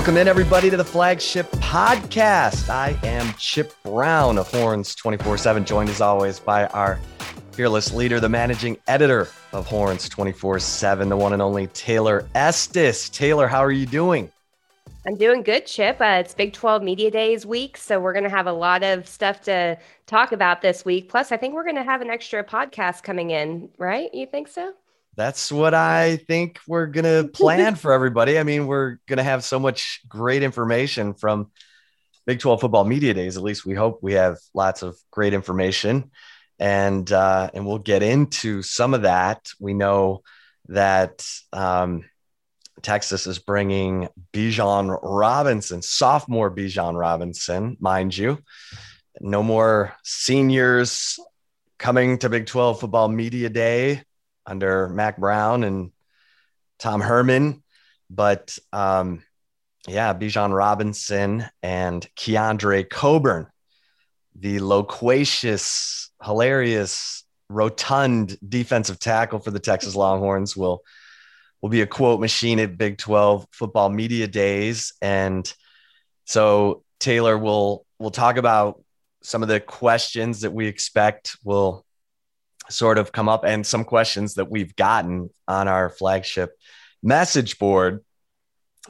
Welcome in, everybody, to the flagship podcast. I am Chip Brown of Horns 24 7, joined as always by our fearless leader, the managing editor of Horns 24 7, the one and only Taylor Estes. Taylor, how are you doing? I'm doing good, Chip. Uh, it's Big 12 Media Days week, so we're going to have a lot of stuff to talk about this week. Plus, I think we're going to have an extra podcast coming in, right? You think so? That's what I think we're going to plan for everybody. I mean, we're going to have so much great information from Big 12 football media days. At least we hope we have lots of great information and, uh, and we'll get into some of that. We know that, um, Texas is bringing Bijan Robinson, sophomore Bijan Robinson, mind you. No more seniors coming to Big 12 football media day under Mack Brown and Tom Herman. But um, yeah, Bijan Robinson and Keondre Coburn, the loquacious, hilarious, rotund defensive tackle for the Texas Longhorns, will will be a quote machine at Big 12 football media days. And so Taylor will will talk about some of the questions that we expect will sort of come up and some questions that we've gotten on our flagship message board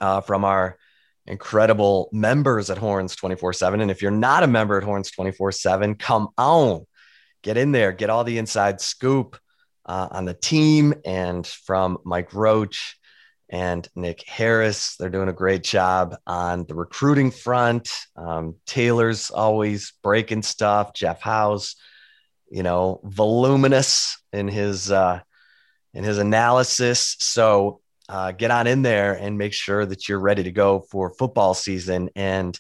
uh, from our incredible members at Horns 24 7. And if you're not a member at Horns 24 7, come on, get in there, get all the inside scoop uh, on the team and from Mike Roach and Nick Harris. They're doing a great job on the recruiting front. Um, Taylor's always breaking stuff. Jeff House you know, voluminous in his uh, in his analysis. So uh, get on in there and make sure that you're ready to go for football season. And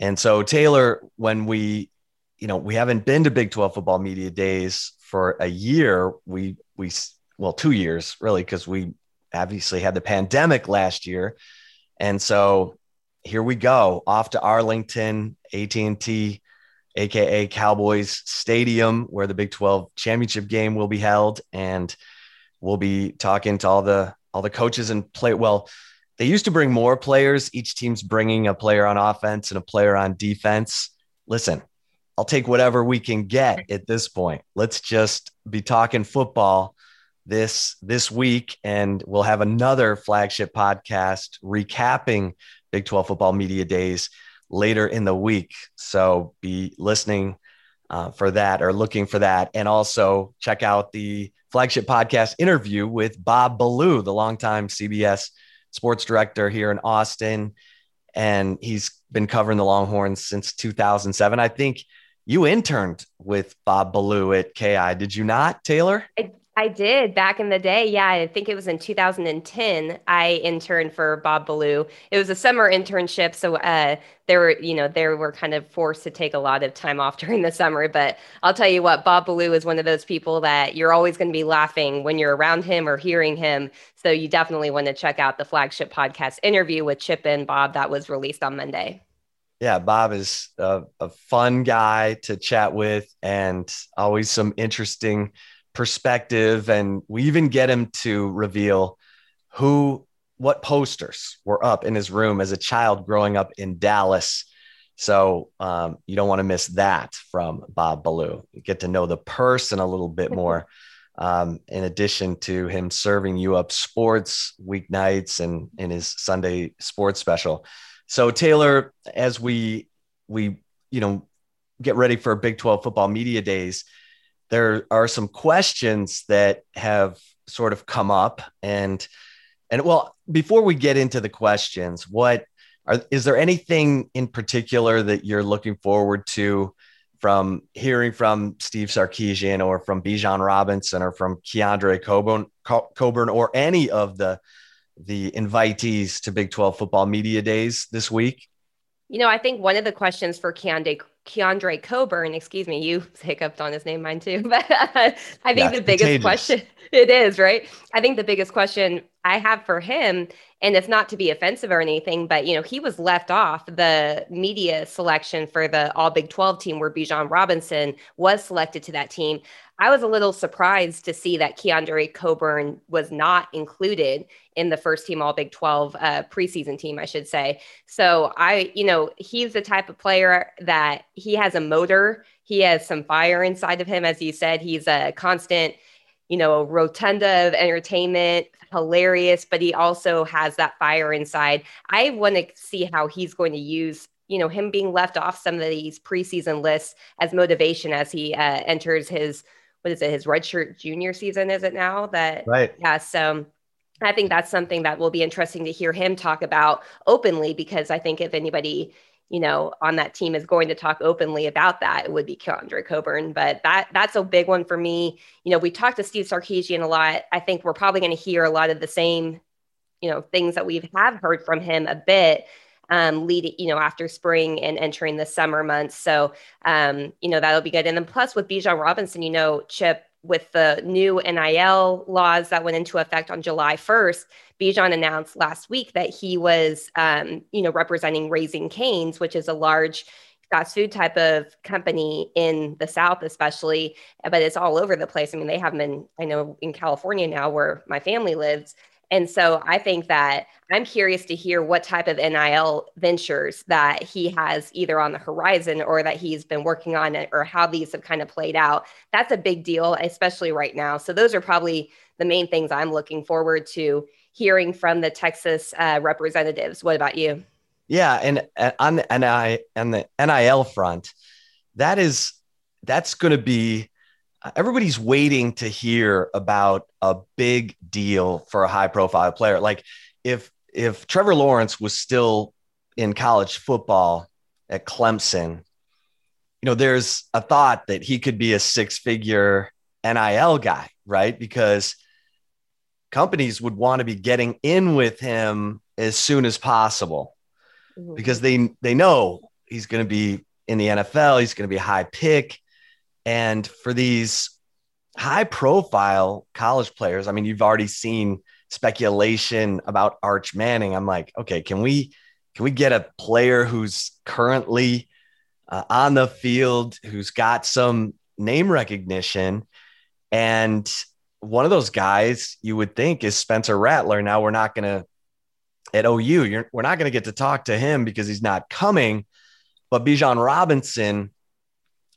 and so Taylor, when we, you know, we haven't been to Big 12 football media days for a year. We we well two years really because we obviously had the pandemic last year, and so here we go off to Arlington, AT and T aka Cowboys Stadium, where the Big 12 championship game will be held. And we'll be talking to all the all the coaches and play. Well, they used to bring more players. Each team's bringing a player on offense and a player on defense. Listen, I'll take whatever we can get at this point. Let's just be talking football this this week and we'll have another flagship podcast recapping Big 12 football media days later in the week. So be listening uh, for that or looking for that. And also check out the flagship podcast interview with Bob Ballou, the longtime CBS sports director here in Austin. And he's been covering the Longhorns since 2007. I think you interned with Bob Ballou at KEYE, did you not, Taylor? I, I did back in the day. Yeah, I think it was in 2010. I interned for Bob Ballou. It was a summer internship, so uh, there were, you know, they were kind of forced to take a lot of time off during the summer. But I'll tell you what, Bob Ballou is one of those people that you're always going to be laughing when you're around him or hearing him. So you definitely want to check out the flagship podcast interview with Chip and Bob that was released on Monday. Yeah, Bob is a, a fun guy to chat with, and always some interesting perspective and we even get him to reveal who what posters were up in his room as a child growing up in Dallas. So um, you don't want to miss that from Bob Ballou. You get to know the person a little bit more. Um, in addition to him serving you up sports weeknights and in his Sunday sports special. So Taylor, as we we you know get ready for Big 12 football media days, there are some questions that have sort of come up and and well before we get into the questions what are is there anything in particular that you're looking forward to from hearing from Steve Sarkisian or from Bijan Robinson or from Keondre Coburn, Coburn or any of the the invitees to Big 12 football media days this week? You know, I think one of the questions for Keondre Keondre Coburn, excuse me, you hiccuped on his name, mine too. But uh, I think yeah, the biggest contagious. question it is, right? I think the biggest question I have for him, and it's not to be offensive or anything, but you know, he was left off the media selection for the All Big 12 team where Bijan Robinson was selected to that team. I was a little surprised to see that Keondre Coburn was not included in the first team All Big 12 uh, preseason team, I should say. So I, you know, he's the type of player that he has a motor, he has some fire inside of him. As you said, he's a constant, you know, rotunda of entertainment, hilarious, but he also has that fire inside. I want to see how he's going to use you know him being left off some of these preseason lists as motivation as he uh, enters his what is it his redshirt junior season is it now that right yeah so I think that's something that will be interesting to hear him talk about openly because I think if anybody you know, on that team is going to talk openly about that, it would be Keondre Coburn. But that that's a big one for me. You know, we talked to Steve Sarkisian a lot. I think we're probably going to hear a lot of the same, you know, things that we have heard from him a bit um, leading, you know, after spring and entering the summer months. So, um, you know, that'll be good. And then plus with Bijan Robinson, you know, Chip, with the new NIL laws that went into effect on July 1st, Bijan announced last week that he was, um, you know, representing Raising Cane's, which is a large fast food type of company in the South, especially, but it's all over the place. I mean, they have in, I know, in California now where my family lives. And so I think that I'm curious to hear what type of NIL ventures that he has either on the horizon or that he's been working on or how these have kind of played out. That's a big deal, especially right now. So those are probably the main things I'm looking forward to hearing from the Texas uh, representatives. What about you? Yeah, and, on the the NIL front, that is that's going to be everybody's waiting to hear about a big deal for a high profile player. Like if if Trevor Lawrence was still in college football at Clemson, you know, there's a thought that he could be a six figure NIL guy, right? Because companies would want to be getting in with him as soon as possible mm-hmm. because they they know he's going to be in the NFL, he's going to be a high pick and for these high profile college players, I mean, you've already seen speculation about Arch Manning. I'm like, okay, can we can we get a player who's currently uh, on the field, who's got some name recognition, and one of those guys you would think is Spencer Rattler. Now we're not going to at OU. We're not going to get to talk to him because he's not coming. But Bijan Robinson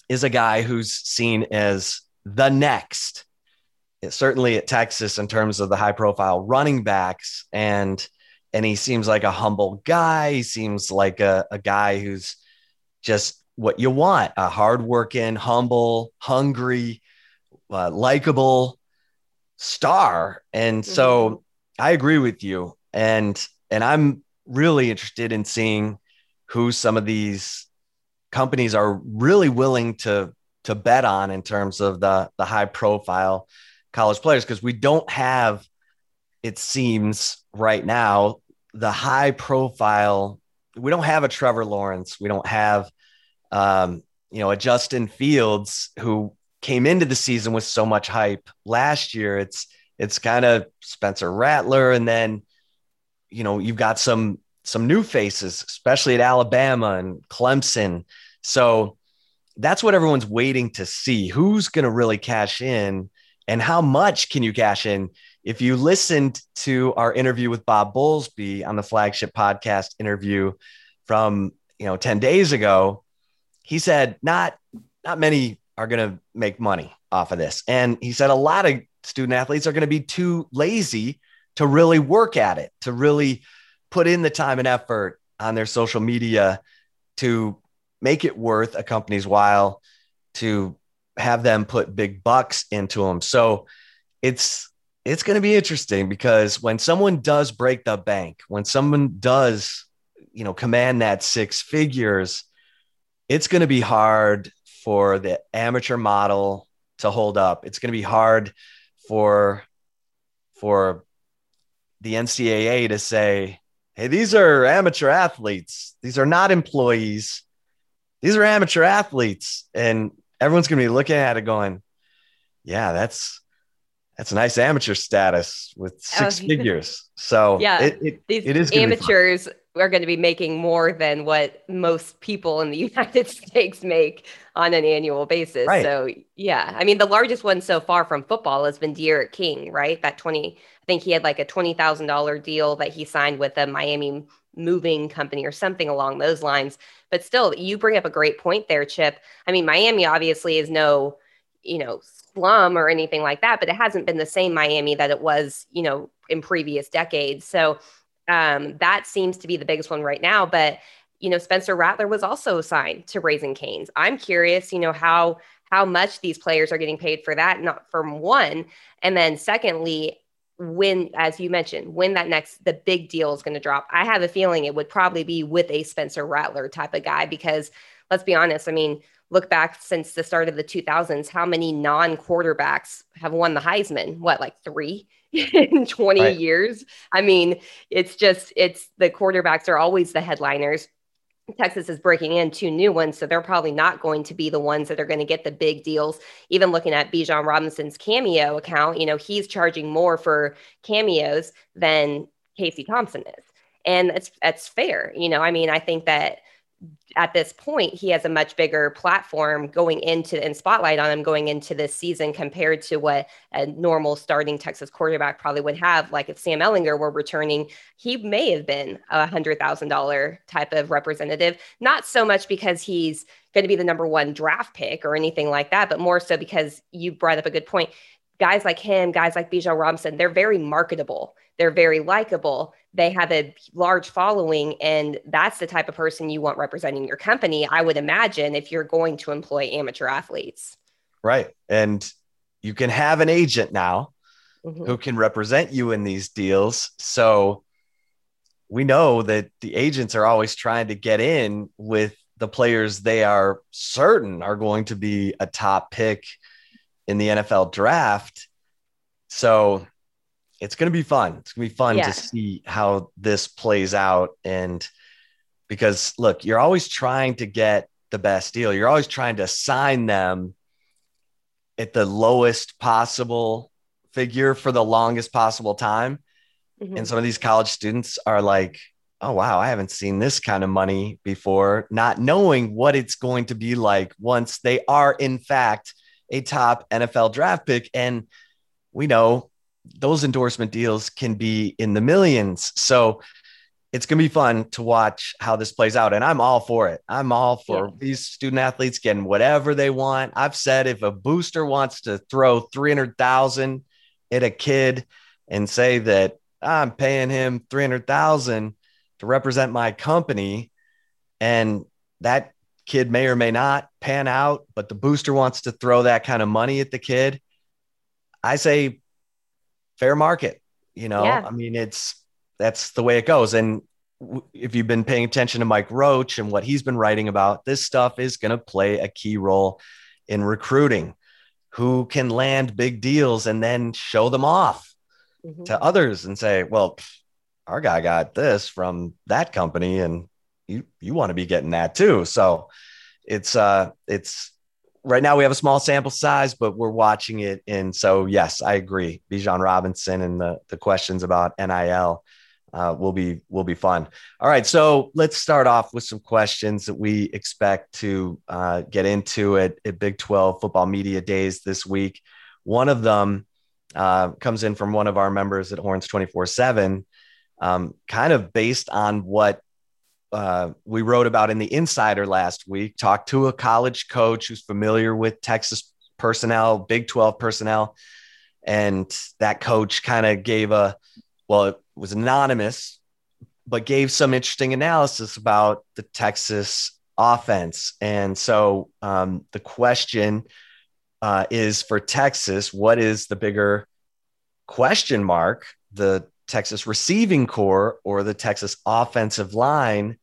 is a guy who's seen as the next, certainly at Texas in terms of the high profile running backs. And and he seems like a humble guy. He seems like a, a guy who's just what you want a hardworking, humble, hungry, uh, likable star. And so mm-hmm. I agree with you. And and I'm really interested in seeing who some of these companies are really willing to to bet on in terms of the the high profile college players because we don't have it seems right now the high profile we don't have a Trevor Lawrence. We don't have um, you know a Justin Fields who came into the season with so much hype last year. It's it's kind of Spencer Rattler and then you know you've got some some new faces especially at Alabama and Clemson so that's what everyone's waiting to see. Who's going to really cash in and how much can you cash in? If you listened to our interview with Bob Bowlesby on the flagship podcast interview from, you know, 10 days ago, he said not not many are going to make money off of this. And he said a lot of student athletes are going to be too lazy to really work at it, to really put in the time and effort on their social media to make it worth a company's while to have them put big bucks into them. So it's it's going to be interesting because when someone does break the bank, when someone does, you know, command that six figures, it's going to be hard for the amateur model to hold up. It's going to be hard for for the NCAA to say, "Hey, these are amateur athletes. These are not employees these are amateur athletes and everyone's going to be looking at it going yeah that's that's a nice amateur status with oh, six oh, figures. So yeah, it, it, these it is amateurs are going to be making more than what most people in the United States make on an annual basis. Right. So yeah, I mean the largest one so far from football has been D'Eriq King, right? That twenty, I think he had like a twenty thousand dollar deal that he signed with a Miami moving company or something along those lines. But still, you bring up a great point there, Chip. I mean, Miami obviously is no, you know, slum or anything like that, but it hasn't been the same Miami that it was, you know, in previous decades. So um, that seems to be the biggest one right now. But you know, Spencer Rattler was also signed to Raising Cane's. I'm curious, you know, how how much these players are getting paid for that, not from one, and then secondly, when, as you mentioned, when that next the big deal is going to drop. I have a feeling it would probably be with a Spencer Rattler type of guy because let's be honest. I mean, look back since the start of the 2000s, how many non quarterbacks have won the Heisman? What, like three in 20 right. years? I mean, it's just, it's the quarterbacks are always the headliners. Texas is breaking in two new ones, so they're probably not going to be the ones that are going to get the big deals. Even looking at Bijan Robinson's cameo account, you know, he's charging more for cameos than Casey Thompson is. And that's that's fair. You know, I mean, I think that at this point he has a much bigger platform going into and spotlight on him going into this season compared to what a normal starting Texas quarterback probably would have. Like if Sam Ehlinger were returning, he may have been a hundred thousand dollar type of representative. Not so much because he's going to be the number one draft pick or anything like that, but more so because you brought up a good point. Guys like him, guys like Bijan Robinson, they're very marketable. They're very likable they have a large following and that's the type of person you want representing your company i would imagine if you're going to employ amateur athletes right and you can have an agent now mm-hmm. who can represent you in these deals so we know that the agents are always trying to get in with the players they are certain are going to be a top pick in the NFL draft so it's going to be fun. It's going to be fun yeah. to see how this plays out. And because look, you're always trying to get the best deal, you're always trying to sign them at the lowest possible figure for the longest possible time. Mm-hmm. And some of these college students are like, oh, wow, I haven't seen this kind of money before, not knowing what it's going to be like once they are, in fact, a top NFL draft pick. And we know those endorsement deals can be in the millions. So it's going to be fun to watch how this plays out. And I'm all for it. I'm all for yeah. these student athletes getting whatever they want. I've said if a booster wants to throw 300,000 at a kid and say that I'm paying him 300,000 to represent my company and that kid may or may not pan out, but the booster wants to throw that kind of money at the kid. I say fair market. You know, yeah. I mean, it's that's the way it goes. And if you've been paying attention to Mike Roach and what he's been writing about, this stuff is going to play a key role in recruiting. Who can land big deals and then show them off mm-hmm. to others and say, well, our guy got this from that company and you you want to be getting that too. So it's uh it's right now we have a small sample size, but we're watching it. And so, yes, I agree. Bijan Robinson and the, the questions about NIL uh, will be will be fun. All right, so let's start off with some questions that we expect to uh, get into at, at Big 12 Football Media Days this week. One of them uh, comes in from one of our members at Horns 24 7, um, kind of based on what uh, we wrote about in the Insider last week. Talked to a college coach who's familiar with Texas personnel, Big 12 personnel. And that coach kind of gave a, well, it was anonymous, but gave some interesting analysis about the Texas offense. And so um, the question uh, is for Texas, what is the bigger question mark? The Texas receiving corps or the Texas offensive line?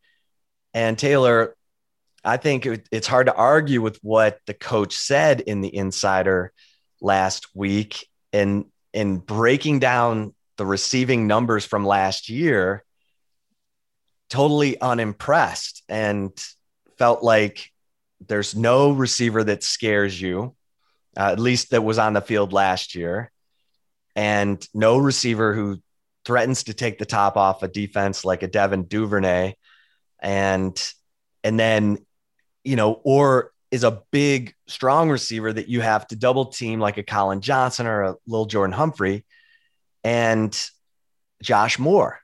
And Taylor, I think it, it's hard to argue with what the coach said in the insider last week. And in breaking down the receiving numbers from last year totally unimpressed and felt like there's no receiver that scares you uh, at least that was on the field last year and no receiver who threatens to take the top off a defense like a Devin Duvernay and and then you know or is a big strong receiver that you have to double team like a Collin Johnson or a Lil Jordan Humphrey and Josh Moore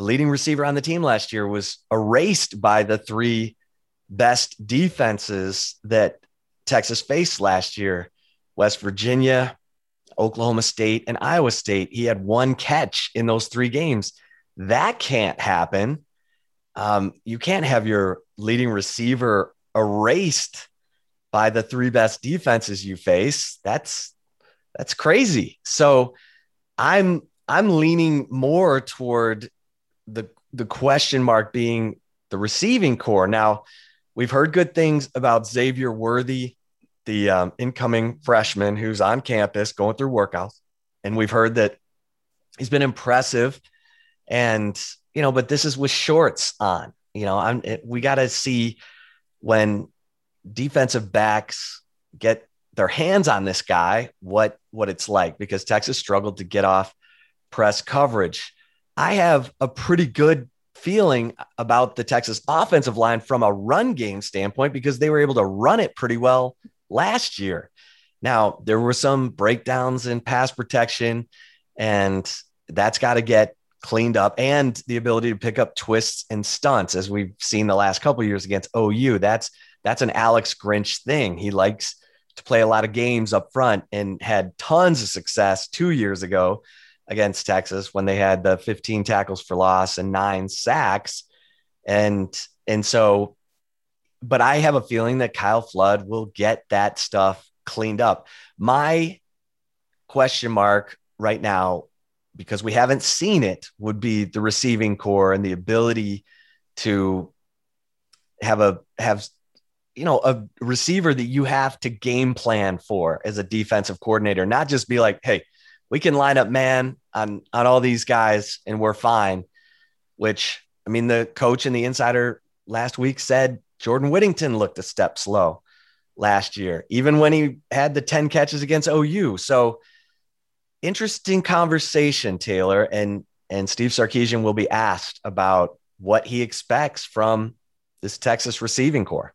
the leading receiver on the team last year was erased by the three best defenses that Texas faced last year West Virginia, Oklahoma State, and Iowa State. He had one catch in those three games. That can't happen. Um, you can't have your leading receiver erased by the three best defenses you face. That's that's crazy. So I'm I'm leaning more toward the the question mark being the receiving corps. Now, we've heard good things about Xavier Worthy the um, incoming freshman who's on campus going through workouts. And we've heard that he's been impressive. And, you know, but this is with shorts on, you know, I'm, it, we got to see when defensive backs get their hands on this guy, what, what it's like because Texas struggled to get off press coverage. I have a pretty good feeling about the Texas offensive line from a run game standpoint because they were able to run it pretty well last year. Now, there were some breakdowns in pass protection, and that's got to get cleaned up and the ability to pick up twists and stunts as we've seen the last couple years against OU. That's that's an Alex Grinch thing. He likes to play a lot of games up front and had tons of success 2 years ago against Texas when they had the 15 tackles for loss and 9 sacks. And and so but I have a feeling that Kyle Flood will get that stuff cleaned up. My question mark right now, because we haven't seen it, would be the receiving corps and the ability to have a have you know a receiver that you have to game plan for as a defensive coordinator, not just be like, hey, we can line up man on on all these guys and we're fine. Which I mean, the coach and the insider last week said Jordan Whittington looked a step slow last year, even when he had the 10 catches against OU. So interesting conversation, Taylor. And and Steve Sarkisian will be asked about what he expects from this Texas receiving corps.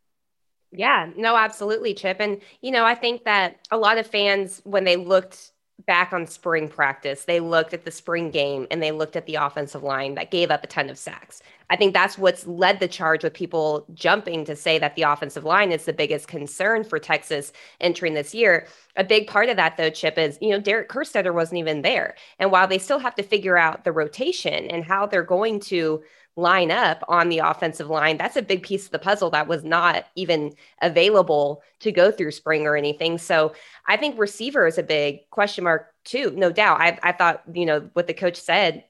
Yeah, no, absolutely, Chip. And, you know, I think that a lot of fans, when they looked back on spring practice, they looked at the spring game and they looked at the offensive line that gave up a ton of sacks. I think that's what's led the charge with people jumping to say that the offensive line is the biggest concern for Texas entering this year. A big part of that, though, Chip, is you know Derek Kerstetter wasn't even there, and while they still have to figure out the rotation and how they're going to line up on the offensive line, that's a big piece of the puzzle that was not even available to go through spring or anything. So I think receiver is a big question mark too, no doubt. I, I thought, you know, what the coach said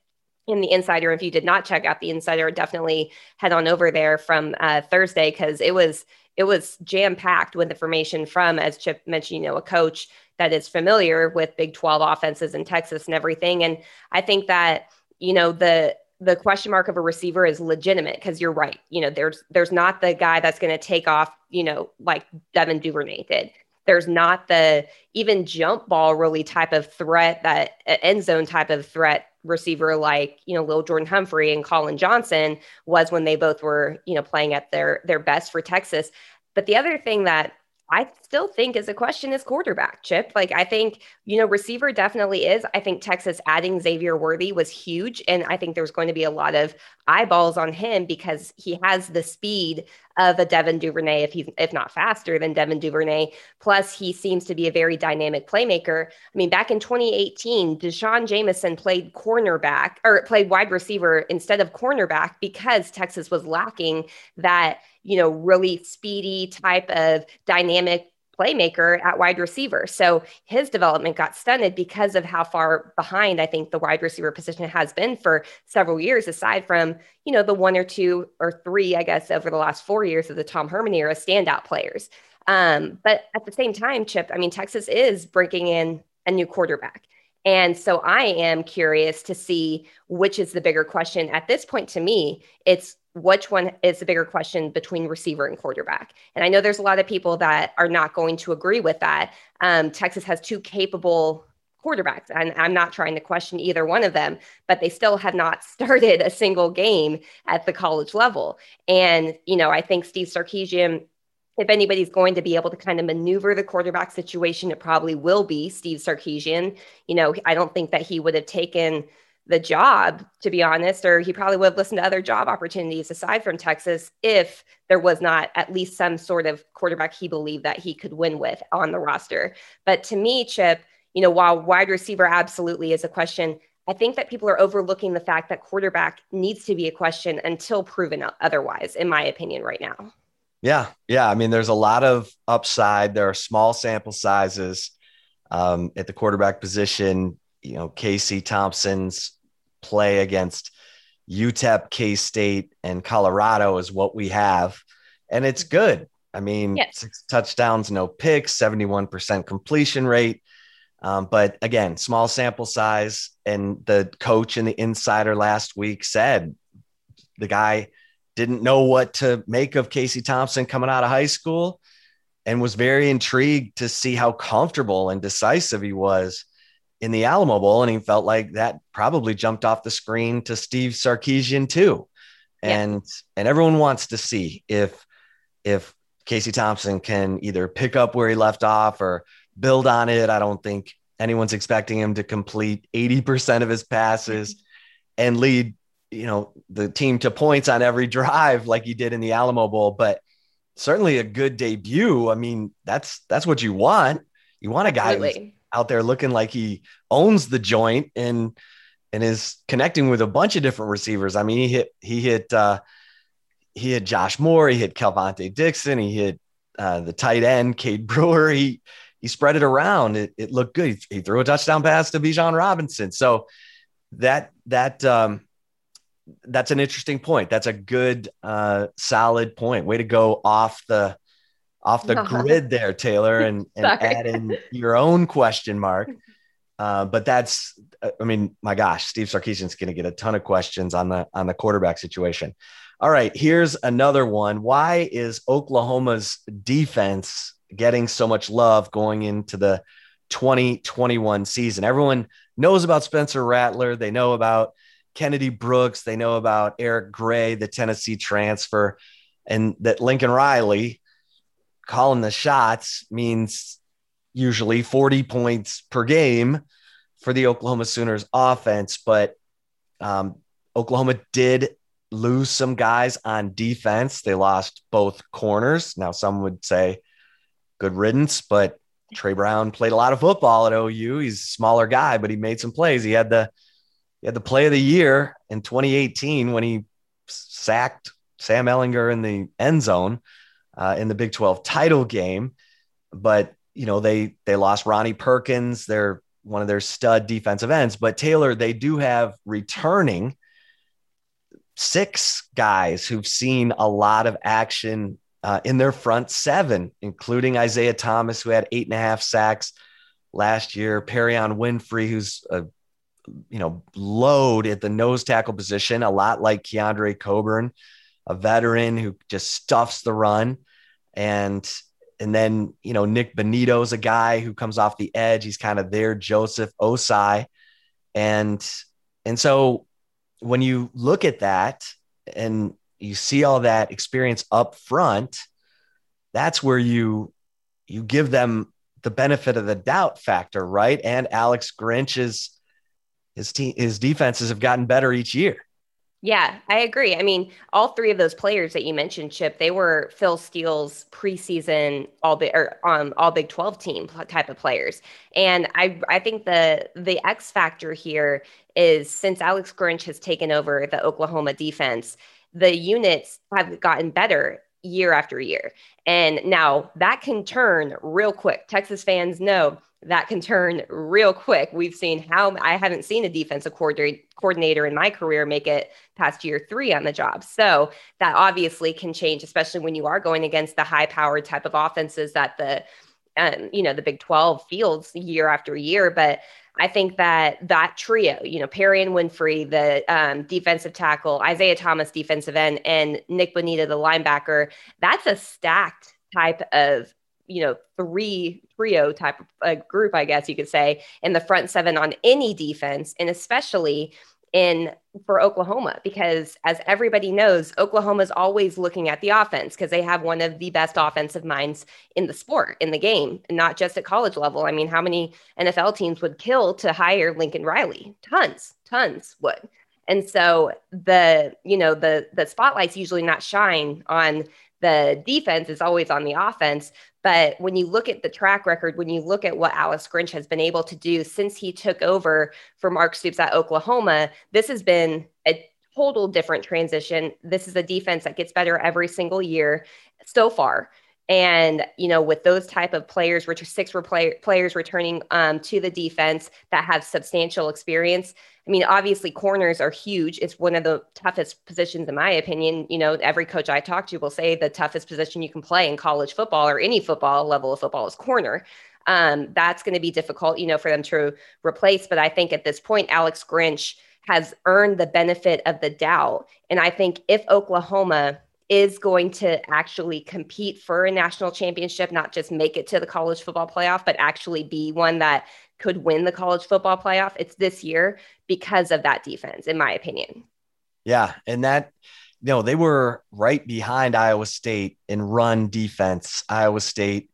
in the insider, if you did not check out the insider, definitely head on over there from uh, Thursday because it was it was jam packed with information from, as Chip mentioned, you know, a coach that is familiar with Big 12 offenses in Texas and everything. And I think that, you know, the the question mark of a receiver is legitimate because you're right. You know, there's there's not the guy that's going to take off, you know, like Devin Duvernay did. There's not the even jump ball really type of threat that end zone type of threat receiver like you know Lil Jordan Humphrey and Collin Johnson was when they both were you know playing at their their best for Texas. But the other thing that I still think is a question is quarterback, Chip. Like, I think, you know, receiver definitely is. I think Texas adding Xavier Worthy was huge. And I think there's going to be a lot of eyeballs on him because he has the speed of a Devin Duvernay, if he's if not faster than Devin Duvernay. Plus, he seems to be a very dynamic playmaker. I mean, back in 2018, D'Shawn Jamison played cornerback or played wide receiver instead of cornerback because Texas was lacking that you know, really speedy type of dynamic playmaker at wide receiver. So his development got stunted because of how far behind I think the wide receiver position has been for several years, aside from, you know, the one or two or three, I guess, over the last four years of the Tom Herman era standout players. Um, but at the same time, Chip, I mean, Texas is bringing in a new quarterback. And so I am curious to see which is the bigger question. At this point, to me, it's which one is the bigger question between receiver and quarterback? And I know there's a lot of people that are not going to agree with that. Um, Texas has two capable quarterbacks. And I'm not trying to question either one of them, but they still have not started a single game at the college level. And, you know, I think Steve Sarkisian if anybody's going to be able to kind of maneuver the quarterback situation, it probably will be Steve Sarkisian. You know, I don't think that he would have taken the job, to be honest, or he probably would have listened to other job opportunities aside from Texas if there was not at least some sort of quarterback he believed that he could win with on the roster. But to me, Chip, you know, while wide receiver absolutely is a question, I think that people are overlooking the fact that quarterback needs to be a question until proven otherwise, in my opinion, right now. Yeah. Yeah. I mean, there's a lot of upside. There are small sample sizes um, at the quarterback position. You know, Casey Thompson's play against UTEP, K State, and Colorado is what we have. And it's good. I mean, yes. six touchdowns, no picks, 71% completion rate. Um, but again, small sample size. And the coach and the insider last week said the guy didn't know what to make of Casey Thompson coming out of high school and was very intrigued to see how comfortable and decisive he was in the Alamo Bowl. And he felt like that probably jumped off the screen to Steve Sarkisian too. And yeah. and everyone wants to see if if Casey Thompson can either pick up where he left off or build on it. I don't think anyone's expecting him to complete 80% of his passes and lead, you know, the team to points on every drive like he did in the Alamo Bowl, but certainly a good debut. I mean, that's that's what you want. You want a guy out there looking like he owns the joint and and is connecting with a bunch of different receivers. I mean, he hit he hit uh he hit Josh Moore, he hit Kelvontay Dixon, he hit uh, the tight end, Cade Brewer. He he spread it around. It, it looked good. He, he threw a touchdown pass to Bijan Robinson. So that that um, that's an interesting point. That's a good, uh, solid point. Way to go off the off the grid there, Taylor, and, and add in your own question mark. Uh, but that's, I mean, my gosh, Steve Sarkisian's going to get a ton of questions on the on the quarterback situation. All right, here's another one. Why is Oklahoma's defense getting so much love going into the 2021 season? Everyone knows about Spencer Rattler. They know about Kennedy Brooks. They know about Eric Gray, the Tennessee transfer, and that Lincoln Riley calling the shots means usually 40 points per game for the Oklahoma Sooners offense. But um, Oklahoma did lose some guys on defense. They lost both corners. Now, some would say good riddance, but Tre Brown played a lot of football at OU. He's a smaller guy, but he made some plays. He had the he had the play of the year in 2018 when he sacked Sam Ehlinger in the end zone uh, in the Big 12 title game. But you know they they lost Ronnie Perkins, they're one of their stud defensive ends. But Taylor, they do have returning six guys who've seen a lot of action uh, in their front seven, including Isaiah Thomas, who had eight and a half sacks last year, Perrion Winfrey, who's a you know, load at the nose tackle position, a lot like Keondre Coburn, a veteran who just stuffs the run. And and then, you know, Nik Bonitto's a guy who comes off the edge. He's kind of their Joseph Ossai. And and so when you look at that and you see all that experience up front, that's where you you give them the benefit of the doubt factor, right? And Alex Grinch is his team his defenses have gotten better each year. Yeah, I agree. I mean, all three of those players that you mentioned, Chip, they were Phil Steele's preseason all big or um, all Big Twelve team type of players, and I I think the the X factor here is since Alex Grinch has taken over the Oklahoma defense, the units have gotten better year after year, and now that can turn real quick. Texas fans know that can turn real quick. We've seen how I haven't seen a defensive coordinator in my career make it past year three on the job. So that obviously can change, especially when you are going against the high powered type of offenses that the, um, you know, the Big 12 fields year after year. But I think that that trio, you know, Perrion Winfrey, the um, defensive tackle, Isaiah Thomas, defensive end, and Nik Bonitto, the linebacker, that's a stacked type of you know, three trio type of uh, group, I guess you could say, in the front seven on any defense, and especially in for Oklahoma because as everybody knows, Oklahoma is always looking at the offense because they have one of the best offensive minds in the sport, in the game, not just at college level. I mean, how many NFL teams would kill to hire Lincoln Riley? Tons, tons would. And so the, you know, the the spotlight's usually not shine on the defense is always on the offense. But when you look at the track record, when you look at what Alex Grinch has been able to do since he took over for Mark Stoops at Oklahoma, this has been a total different transition. This is a defense that gets better every single year so far. And you know, with those type of players, which are six play- players returning um, to the defense that have substantial experience, I mean, obviously, corners are huge. It's one of the toughest positions, in my opinion. You know, every coach I talk to will say the toughest position you can play in college football or any football level of football is corner. Um, that's going to be difficult, you know, for them to replace. But I think at this point, Alex Grinch has earned the benefit of the doubt. And I think if Oklahoma is going to actually compete for a national championship, not just make it to the college football playoff, but actually be one that could win the college football playoff. It's this year because of that defense, in my opinion. Yeah. And that, you know, they were right behind Iowa State in run defense. Iowa State,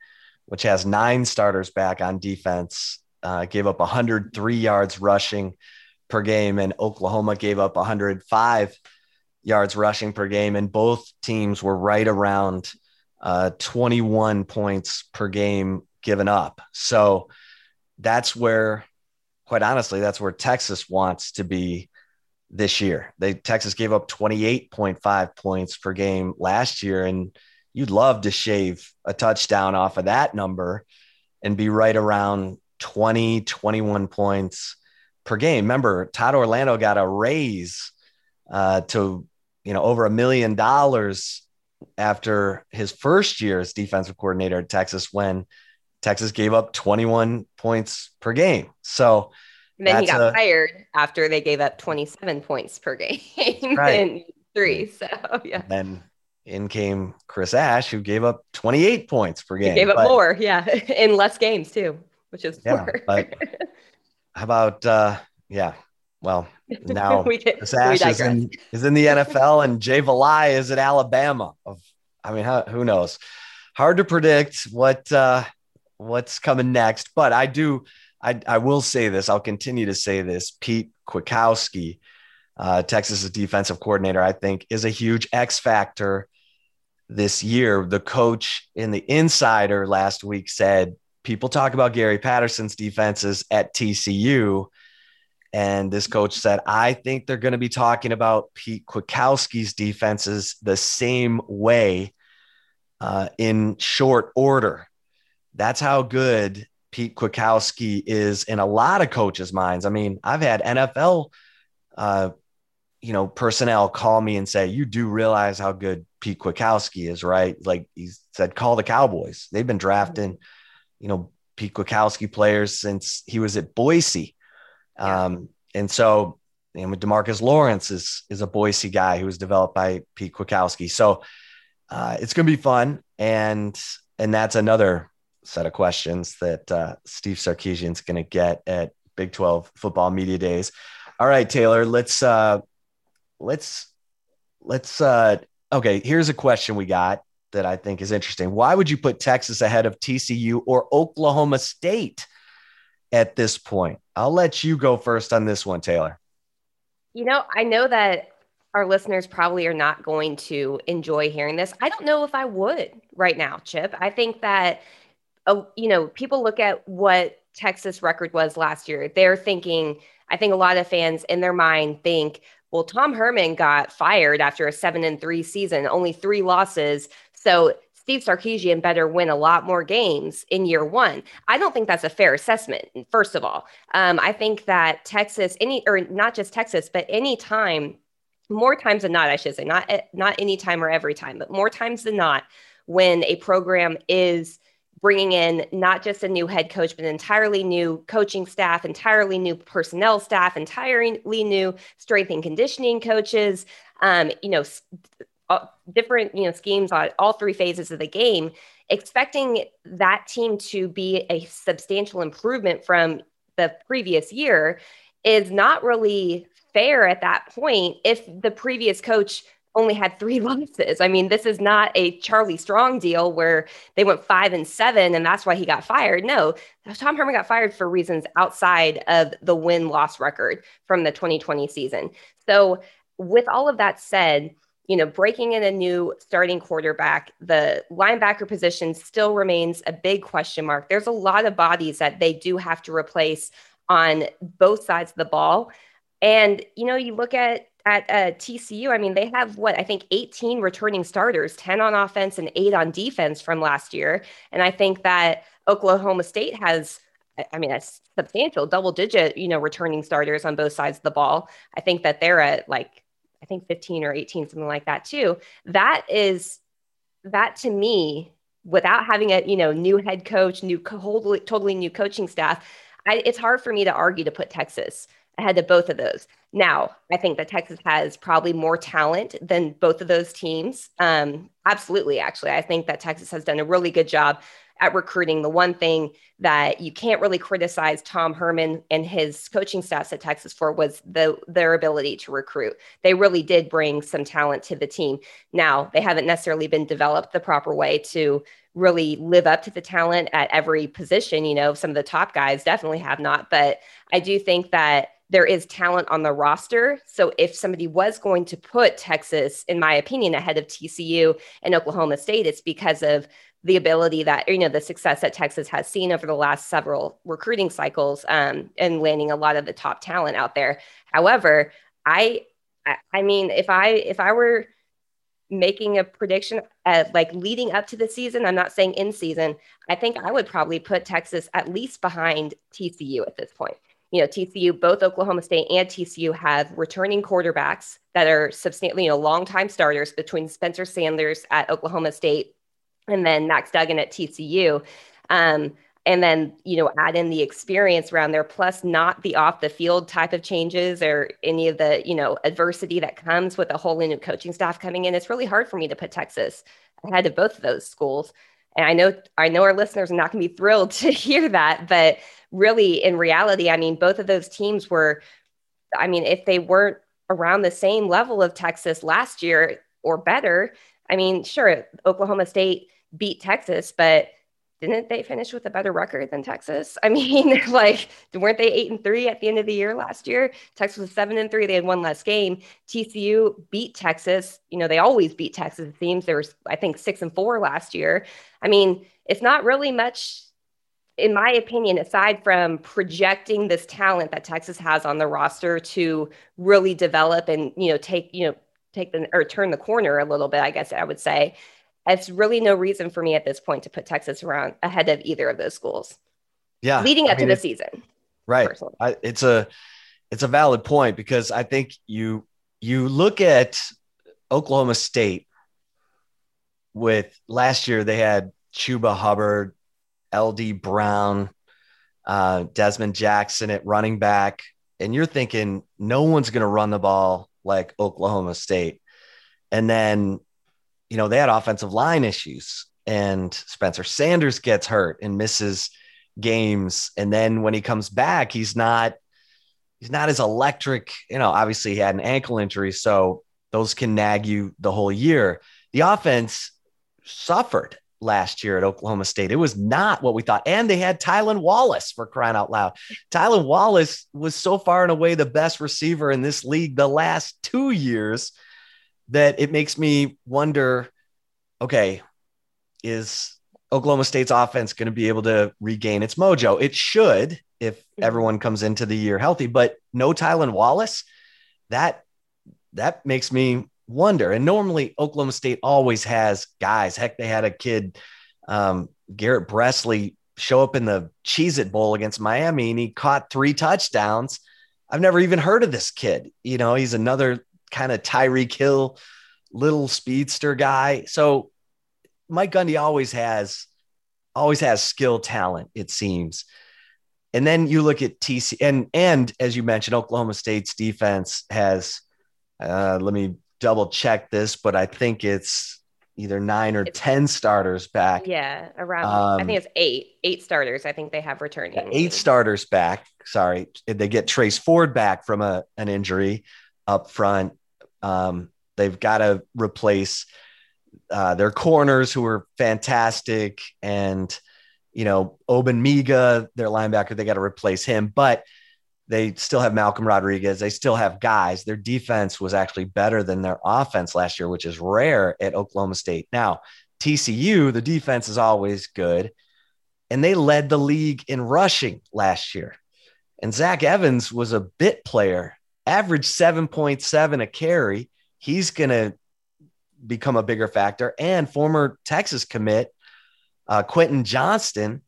which has nine starters back on defense, uh, gave up 103 yards rushing per game, and Oklahoma gave up 105 yards rushing per game. And both teams were right around uh, 21 points per game given up. So, that's where, quite honestly, that's where Texas wants to be this year. They Texas gave up 28.5 points per game last year, and you'd love to shave a touchdown off of that number and be right around 20, 21 points per game. Remember, Todd Orlando got a raise uh, to you know over a million dollars after his first year as defensive coordinator at Texas when Texas gave up 21 points per game. So and then he got a, fired after they gave up 27 points per game right. in three. So yeah. Then in came Chris Ash, who gave up 28 points per game. He gave up but, more, yeah, in less games too, which is yeah, but how about uh yeah. Well, now we Ash is in, is in the NFL and Jay Valai is at Alabama. Of I mean, how, who knows? Hard to predict what uh what's coming next. But I do, I, I will say this. I'll continue to say this. Pete Kwiatkowski, uh, Texas's defensive coordinator, I think is a huge X factor this year. The coach in the insider last week said people talk about Gary Patterson's defenses at TCU. And this coach said, I think they're going to be talking about Pete Kwiatkowski's defenses the same way uh, in short order. That's how good Pete Kwiatkowski is in a lot of coaches' minds. I mean, I've had NFL, uh, you know, personnel call me and say, "You do realize how good Pete Kwiatkowski is, right?" Like he said, "Call the Cowboys. They've been drafting, you know, Pete Kwiatkowski players since he was at Boise." Um, and so, and with Demarcus Lawrence is is a Boise guy who was developed by Pete Kwiatkowski. So uh, it's going to be fun, and and that's another set of questions that uh, Steve Sarkisian's going to get at Big 12 football media days. All right, Taylor, let's uh let's let's uh okay, here's a question we got that I think is interesting. Why would you put Texas ahead of TCU or Oklahoma State at this point? I'll let you go first on this one, Taylor. You know, I know that our listeners probably are not going to enjoy hearing this. I don't know if I would right now, Chip. I think that uh, you know, people look at what Texas record was last year. They're thinking, I think a lot of fans in their mind think, well, Tom Herman got fired after a seven and three season, only three losses. So Steve Sarkisian better win a lot more games in year one. I don't think that's a fair assessment. First of all, um, I think that Texas, any or not just Texas, but any time, more times than not, I should say, not not any time or every time, but more times than not, when a program is bringing in not just a new head coach, but entirely new coaching staff, entirely new personnel staff, entirely new strength and conditioning coaches, um, you know, different, you know, schemes on all three phases of the game. expecting that team to be a substantial improvement from the previous year is not really fair at that point if the previous coach only had three losses. I mean, this is not a Charlie Strong deal where they went five and seven and that's why he got fired. No, Tom Herman got fired for reasons outside of the win loss record from the 2020 season. So, with all of that said, you know, breaking in a new starting quarterback, the linebacker position still remains a big question mark. There's a lot of bodies that they do have to replace on both sides of the ball. And, you know, you look at at uh, TCU, I mean, they have what I think 18 returning starters, 10 on offense and eight on defense from last year. And I think that Oklahoma State has, I mean, a substantial double digit, you know, returning starters on both sides of the ball. I think that they're at like I think 15 or 18, something like that too. That is that to me, without having a you know new head coach, new totally, totally new coaching staff, I, it's hard for me to argue to put Texas ahead of both of those. Now, I think that Texas has probably more talent than both of those teams. Um, absolutely, actually, I think that Texas has done a really good job at recruiting. The one thing that you can't really criticize Tom Herman and his coaching staffs at Texas for was the their ability to recruit. They really did bring some talent to the team. Now, they haven't necessarily been developed the proper way to really live up to the talent at every position. You know, some of the top guys definitely have not, but I do think that there is talent on the roster. So if somebody was going to put Texas, in my opinion, ahead of TCU and Oklahoma State, it's because of the ability that you know the success that Texas has seen over the last several recruiting cycles um, and landing a lot of the top talent out there. However, I I mean if I if I were making a prediction uh, like leading up to the season, I'm not saying in season, I think I would probably put Texas at least behind TCU at this point. You know, TCU, both Oklahoma State and TCU have returning quarterbacks that are substantially, you know, longtime starters between Spencer Sanders at Oklahoma State and then Max Duggan at TCU. Um, and then you know add in the experience around there plus not the off the field type of changes or any of the you know adversity that comes with a whole new coaching staff coming in it's really hard for me to put texas ahead of both of those schools and i know i know our listeners are not going to be thrilled to hear that but really in reality i mean both of those teams were i mean if they weren't around the same level of texas last year or better i mean sure oklahoma state beat Texas, but didn't they finish with a better record than Texas? I mean, like, weren't they eight and three at the end of the year last year? Texas was seven and three. They had one less game. TCU beat Texas. You know, they always beat Texas. It seems there was, I think, six and four last year. I mean, it's not really much, in my opinion, aside from projecting this talent that Texas has on the roster to really develop and, you know, take, you know, take the or turn the corner a little bit, I guess I would say it's really no reason for me at this point to put Texas around ahead of either of those schools. Yeah, leading up I mean, to the season. Right. I, it's a it's a valid point because I think you you look at Oklahoma State with last year they had Chuba Hubbard, LD Brown, uh, Dezmon Jackson at running back, and you're thinking no one's going to run the ball like Oklahoma State. And then you know, they had offensive line issues and Spencer Sanders gets hurt and misses games. And then when he comes back, he's not he's not as electric. You know, obviously he had an ankle injury, so those can nag you the whole year. The offense suffered last year at Oklahoma State. It was not what we thought. And they had Tylan Wallace for crying out loud. Tylan Wallace was so far and away the best receiver in this league the last two years that it makes me wonder okay, is Oklahoma State's offense going to be able to regain its mojo? It should if mm-hmm. everyone comes into the year healthy, but no Tylan Wallace, that that makes me wonder. And normally Oklahoma State always has guys. Heck, they had a kid, um, Garrett Presley, show up in the Cheez It Bowl against Miami and he caught three touchdowns. I've never even heard of this kid. You know, he's another kind of Tyreek Hill, little speedster guy. So Mike Gundy always has always has skill talent, it seems. And then you look at TC and and as you mentioned, Oklahoma State's defense has uh, let me double check this, but I think it's either nine or it's, 10 starters back. Yeah, around, um, I think it's eight, eight starters. I think they have returning. Yeah, eight starters back. Sorry. They get Trace Ford back from a, an injury up front. Um, they've got to replace uh, their corners who are fantastic. And, you know, Ogbongbemiga, their linebacker, they got to replace him. But they still have Malcolm Rodriguez. They still have guys. Their defense was actually better than their offense last year, which is rare at Oklahoma State. Now, TCU, the defense is always good, and they led the league in rushing last year. And Zach Evans was a bit player, averaged 7.7 a carry. He's going to become a bigger factor. And former Texas commit, uh, Quentin Johnston,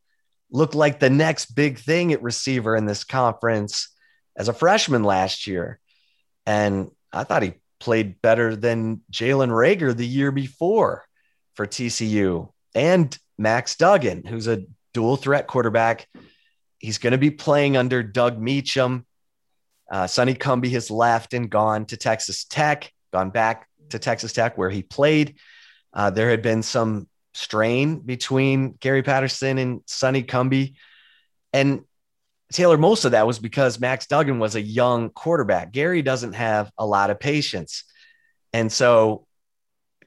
looked like the next big thing at receiver in this conference as a freshman last year. And I thought he played better than Jalen Reagor the year before for TCU and Max Duggan, who's a dual threat quarterback. He's going to be playing under Doug Meacham. Uh, Sonny Cumbie has left and gone to Texas Tech, gone back to Texas Tech where he played. Uh, there had been some strain between Gary Patterson and Sonny Cumbie. And Taylor, most of that was because Max Duggan was a young quarterback. Gary doesn't have a lot of patience. And so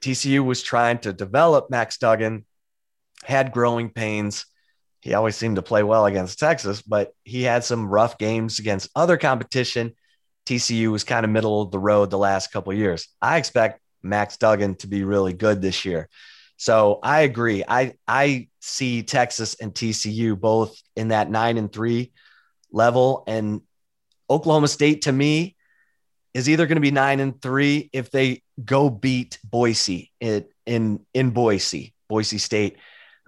TCU was trying to develop Max Duggan, had growing pains. He always seemed to play well against Texas, but he had some rough games against other competition. TCU was kind of middle of the road the last couple years. I expect Max Duggan to be really good this year. So I agree. I I see Texas and TCU both in that nine and three level. And Oklahoma State to me is either going to be nine and three if they go beat Boise in in, in Boise, Boise State.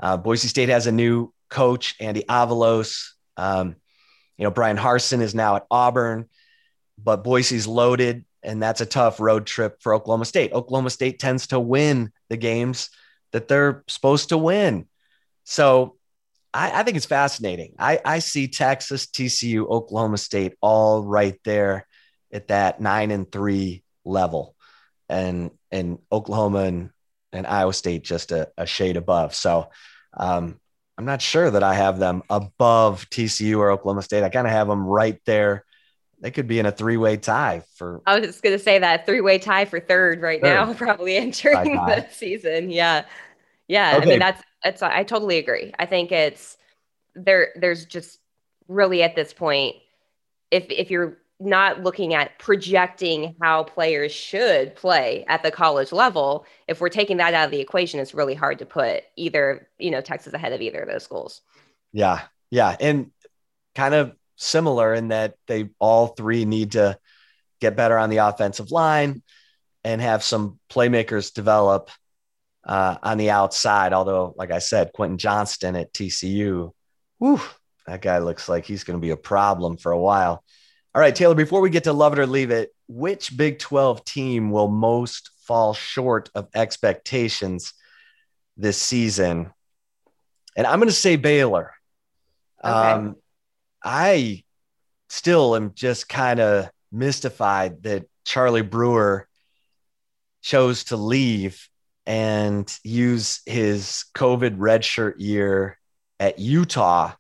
Uh, Boise State has a new coach, Andy Avalos. Um, you know, Bryan Harsin is now at Auburn, but Boise's loaded, and that's a tough road trip for Oklahoma State. Oklahoma State tends to win the games that they're supposed to win. So I, I think it's fascinating. I, I see Texas, TCU, Oklahoma State all right there at that nine and three level, and and Oklahoma and, and Iowa State just a, a shade above. So um, I'm not sure that I have them above TCU or Oklahoma State. I kind of have them right there. They could be in a three-way tie for. I was just going to say that three-way tie for third right third. now, probably entering the season. Yeah, yeah. Okay. I mean, that's it's I totally agree. I think it's there there's just really at this point if if you're not looking at projecting how players should play at the college level if we're taking that out of the equation it's really hard to put either you know texas ahead of either of those schools yeah yeah and kind of similar in that they all three need to get better on the offensive line and have some playmakers develop uh, on the outside. Although, like I said, Quentin Johnston at TCU, whew, that guy looks like he's going to be a problem for a while. All right, Taylor, before we get to love it or leave it, which Big 12 team will most fall short of expectations this season? And I'm going to say Baylor. Okay. Um, I still am just kind of mystified that Charlie Brewer chose to leave and use his COVID redshirt year at Utah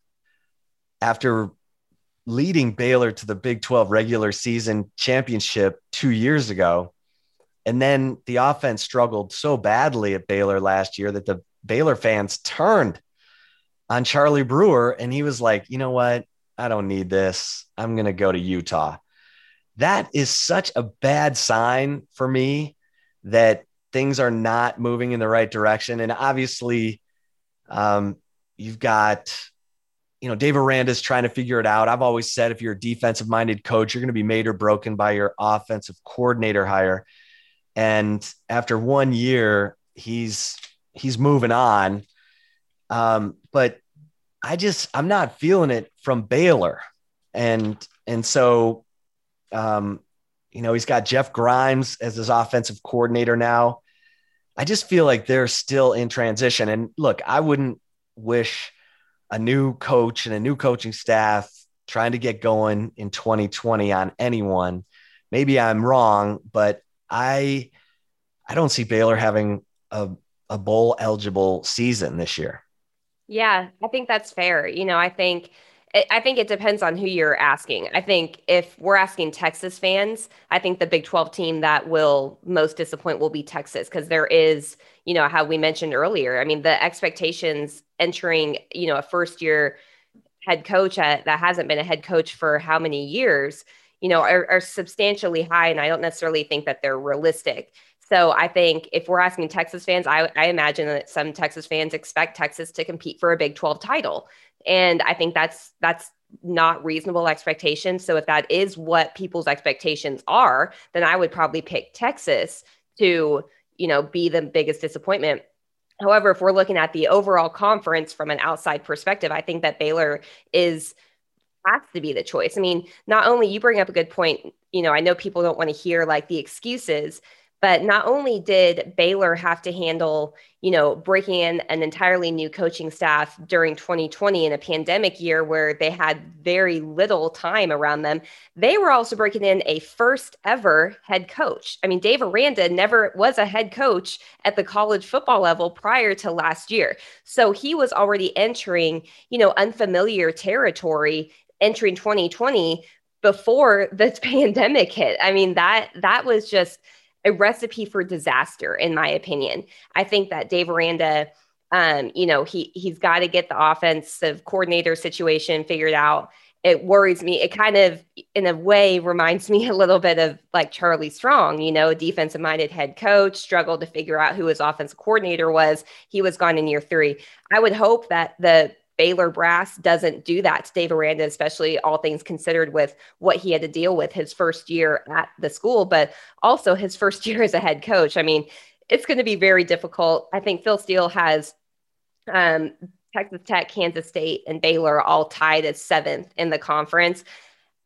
after leading Baylor to the Big 12 regular season championship two years ago. And then the offense struggled so badly at Baylor last year that the Baylor fans turned on Charlie Brewer. And he was like, you know what? I don't need this. I'm going to go to Utah. That is such a bad sign for me that things are not moving in the right direction. And obviously, um, you've got, you know, Dave Aranda's trying to figure it out. I've always said if you're a defensive minded coach, you're going to be made or broken by your offensive coordinator hire. And after one year, he's he's moving on. Um, but I just I'm not feeling it from Baylor. And and so um, you know, he's got Jeff Grimes as his offensive coordinator now. I just feel like they're still in transition. And look, I wouldn't wish a new coach and a new coaching staff trying to get going in 2020 on anyone. Maybe I'm wrong, but I I don't see Baylor having a, a bowl eligible season this year. Yeah, I think that's fair. You know, I think I think it depends on who you're asking. I think if we're asking Texas fans, I think the Big 12 team that will most disappoint will be Texas because there is, you know, how we mentioned earlier. I mean, the expectations entering, you know, a first year head coach at, that hasn't been a head coach for how many years, you know, are, are substantially high. And I don't necessarily think that they're realistic. So I think if we're asking Texas fans, I, I, imagine that some Texas fans expect Texas to compete for a Big 12 title. And I think that's that's not reasonable expectations. So if that is what people's expectations are, then I would probably pick Texas to, you know, be the biggest disappointment. However, if we're looking at the overall conference from an outside perspective, I think that Baylor is has to be the choice. I mean, not only you bring up a good point, you know, I know people don't want to hear like the excuses, but not only did Baylor have to handle, you know, breaking in an entirely new coaching staff during 2020 in a pandemic year where they had very little time around them, they were also breaking in a first ever head coach. I mean, Dave Aranda never was a head coach at the college football level prior to last year. So he was already entering, you know, unfamiliar territory entering 2020 before the pandemic hit. I mean, that that was just a recipe for disaster, in my opinion. I think that Dave Aranda, um, you know, he he's got to get the offensive coordinator situation figured out. It worries me. It kind of, in a way, reminds me a little bit of like Charlie Strong, you know, defensive minded head coach, struggled to figure out who his offensive coordinator was. He was gone in year three. I would hope that the Baylor brass doesn't do that to Dave Aranda, especially all things considered with what he had to deal with his first year at the school, but also his first year as a head coach. I mean, it's going to be very difficult. I think Phil Steele has um, Texas Tech, Kansas State, and Baylor all tied as seventh in the conference.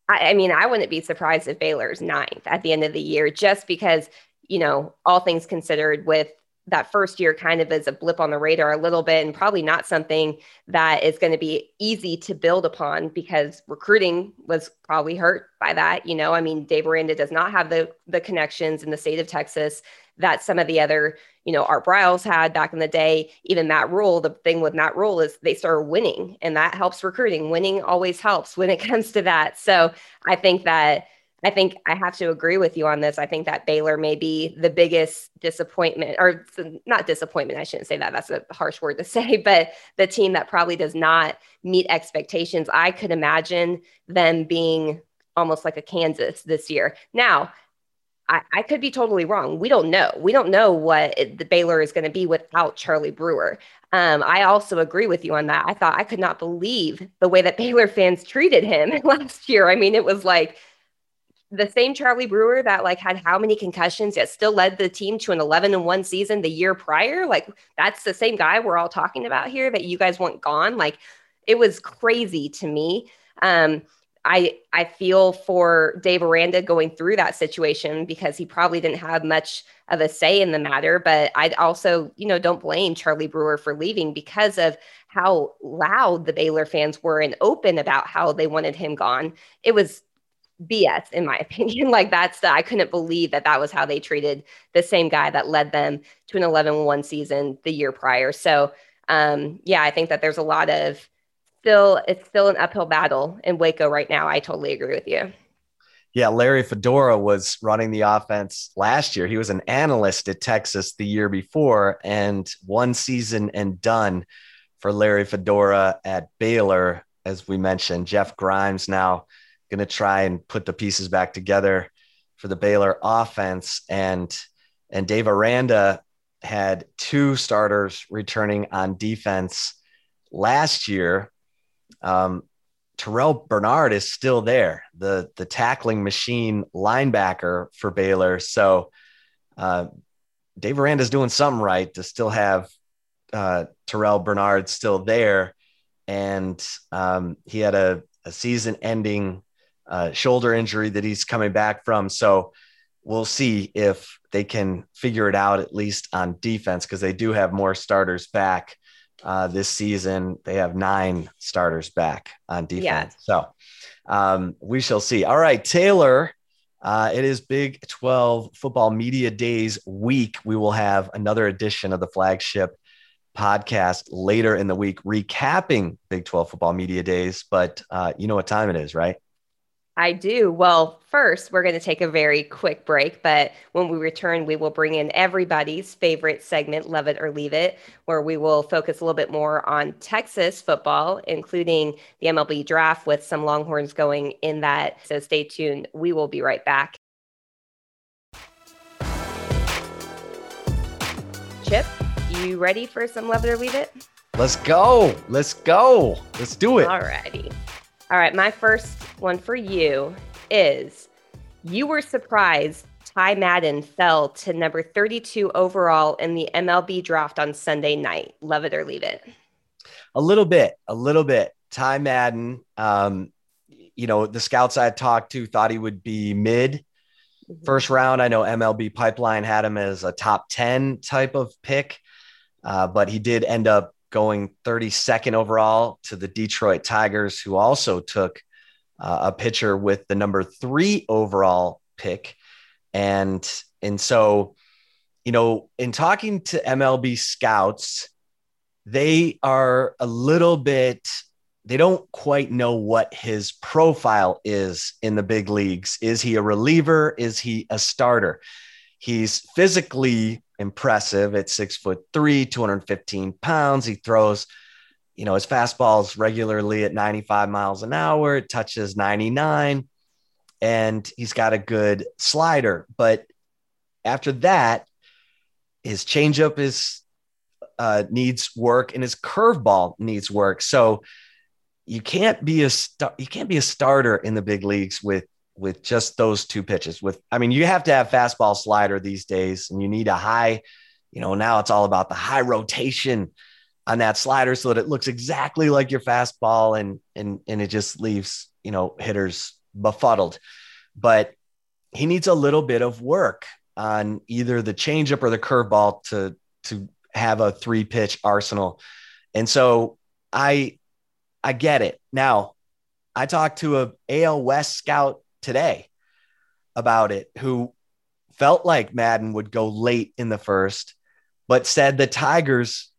I, I mean, I wouldn't be surprised if Baylor's ninth at the end of the year, just because, you know, all things considered with that first year kind of is a blip on the radar a little bit and probably not something that is going to be easy to build upon because recruiting was probably hurt by that you know? I mean dave aranda does not have the the connections in the state of texas that some of the other you know art briles had back in the day. Even matt rhule the thing with matt rhule is they started winning and that helps recruiting. Winning always helps when it comes to that. So i think that I think I have to agree with you on this. I think that Baylor may be the biggest disappointment, or not disappointment. I shouldn't say that. That's a harsh word to say, but the team that probably does not meet expectations. I could imagine them being almost like a Kansas this year. Now, I, I could be totally wrong. We don't know. We don't know what it, the Baylor is going to be without Charlie Brewer. Um, I also agree with you on that. I thought I could not believe the way that Baylor fans treated him last year. I mean, it was like the same Charlie Brewer that like had how many concussions yet still led the team to an 11 and 1 season the year prior? Like that's the same guy we're all talking about here that you guys want gone? Like it was crazy to me. Um I I feel for Dave Aranda going through that situation because he probably didn't have much of a say in the matter but I also you know don't blame Charlie Brewer for leaving because of how loud the Baylor fans were and open about how they wanted him gone. It was BS in my opinion. like that's the, I couldn't believe that that was how they treated the same guy that led them to an 11-1 season the year prior. So um, yeah, I think that there's a lot of still, it's still an uphill battle in Waco right now. I totally agree with you. Yeah, Larry Fedora was running the offense last year. He was an analyst at Texas the year before, and one season and done for Larry Fedora at Baylor. As we mentioned, Jeff Grimes now going to try and put the pieces back together for the Baylor offense. And and Dave Aranda had two starters returning on defense last year. Um, Terrell Bernard is still there, the the tackling machine linebacker for Baylor. So uh, Dave Aranda is doing something right to still have uh, Terrell Bernard still there, and um, he had a, a season-ending uh, shoulder injury that he's coming back from. So we'll see if they can figure it out at least on defense because they do have more starters back uh, this season. They have nine starters back on defense. Yeah. So um, we shall see. All right, Taylor. Uh, it is Big 12 Football Media Days week. We will have another edition of the flagship podcast later in the week, recapping Big 12 Football Media Days. But uh, you know what time it is, right? I do. Well, first, we're going to take a very quick break, but when we return, we will bring in everybody's favorite segment, Love It or Leave It, where we will focus a little bit more on Texas football, including the MLB draft with some Longhorns going in that. So stay tuned. We will be right back. Chip, you ready for some Love It or Leave It? Let's go. Let's go. Let's do it. All righty. All right. My first one for you is you were surprised Ty Madden fell to number 32 overall in the MLB draft on Sunday night. Love it or leave it. A little bit, a little bit. Ty Madden, um, you know, the scouts I talked to thought he would be mid mm-hmm. first round. I know MLB Pipeline had him as a top 10 type of pick, uh, but he did end up going 32nd overall to the Detroit Tigers, who also took uh, a pitcher with the number three overall pick. And, and so, you know, in talking to MLB scouts, they are a little bit, they don't quite know what his profile is in the big leagues. Is he a reliever? Is he a starter? He's physically impressive at six foot three, 215 pounds. He throws, you know, his fastballs regularly at 95 miles an hour, it touches 99, and he's got a good slider. But after that, his changeup is uh, needs work and his curveball needs work. So you can't be a star- you can't be a starter in the big leagues with with just those two pitches. With I mean, you have to have fastball slider these days, and you need a high. You know, now it's all about the high rotation on that slider so that it looks exactly like your fastball, and and and it just leaves you know hitters befuddled. But he needs a little bit of work on either the changeup or the curveball to to have a three pitch arsenal. And so I I get it. Now, I talked to a AL West scout today about it who felt like Madden would go late in the first, but said the Tigers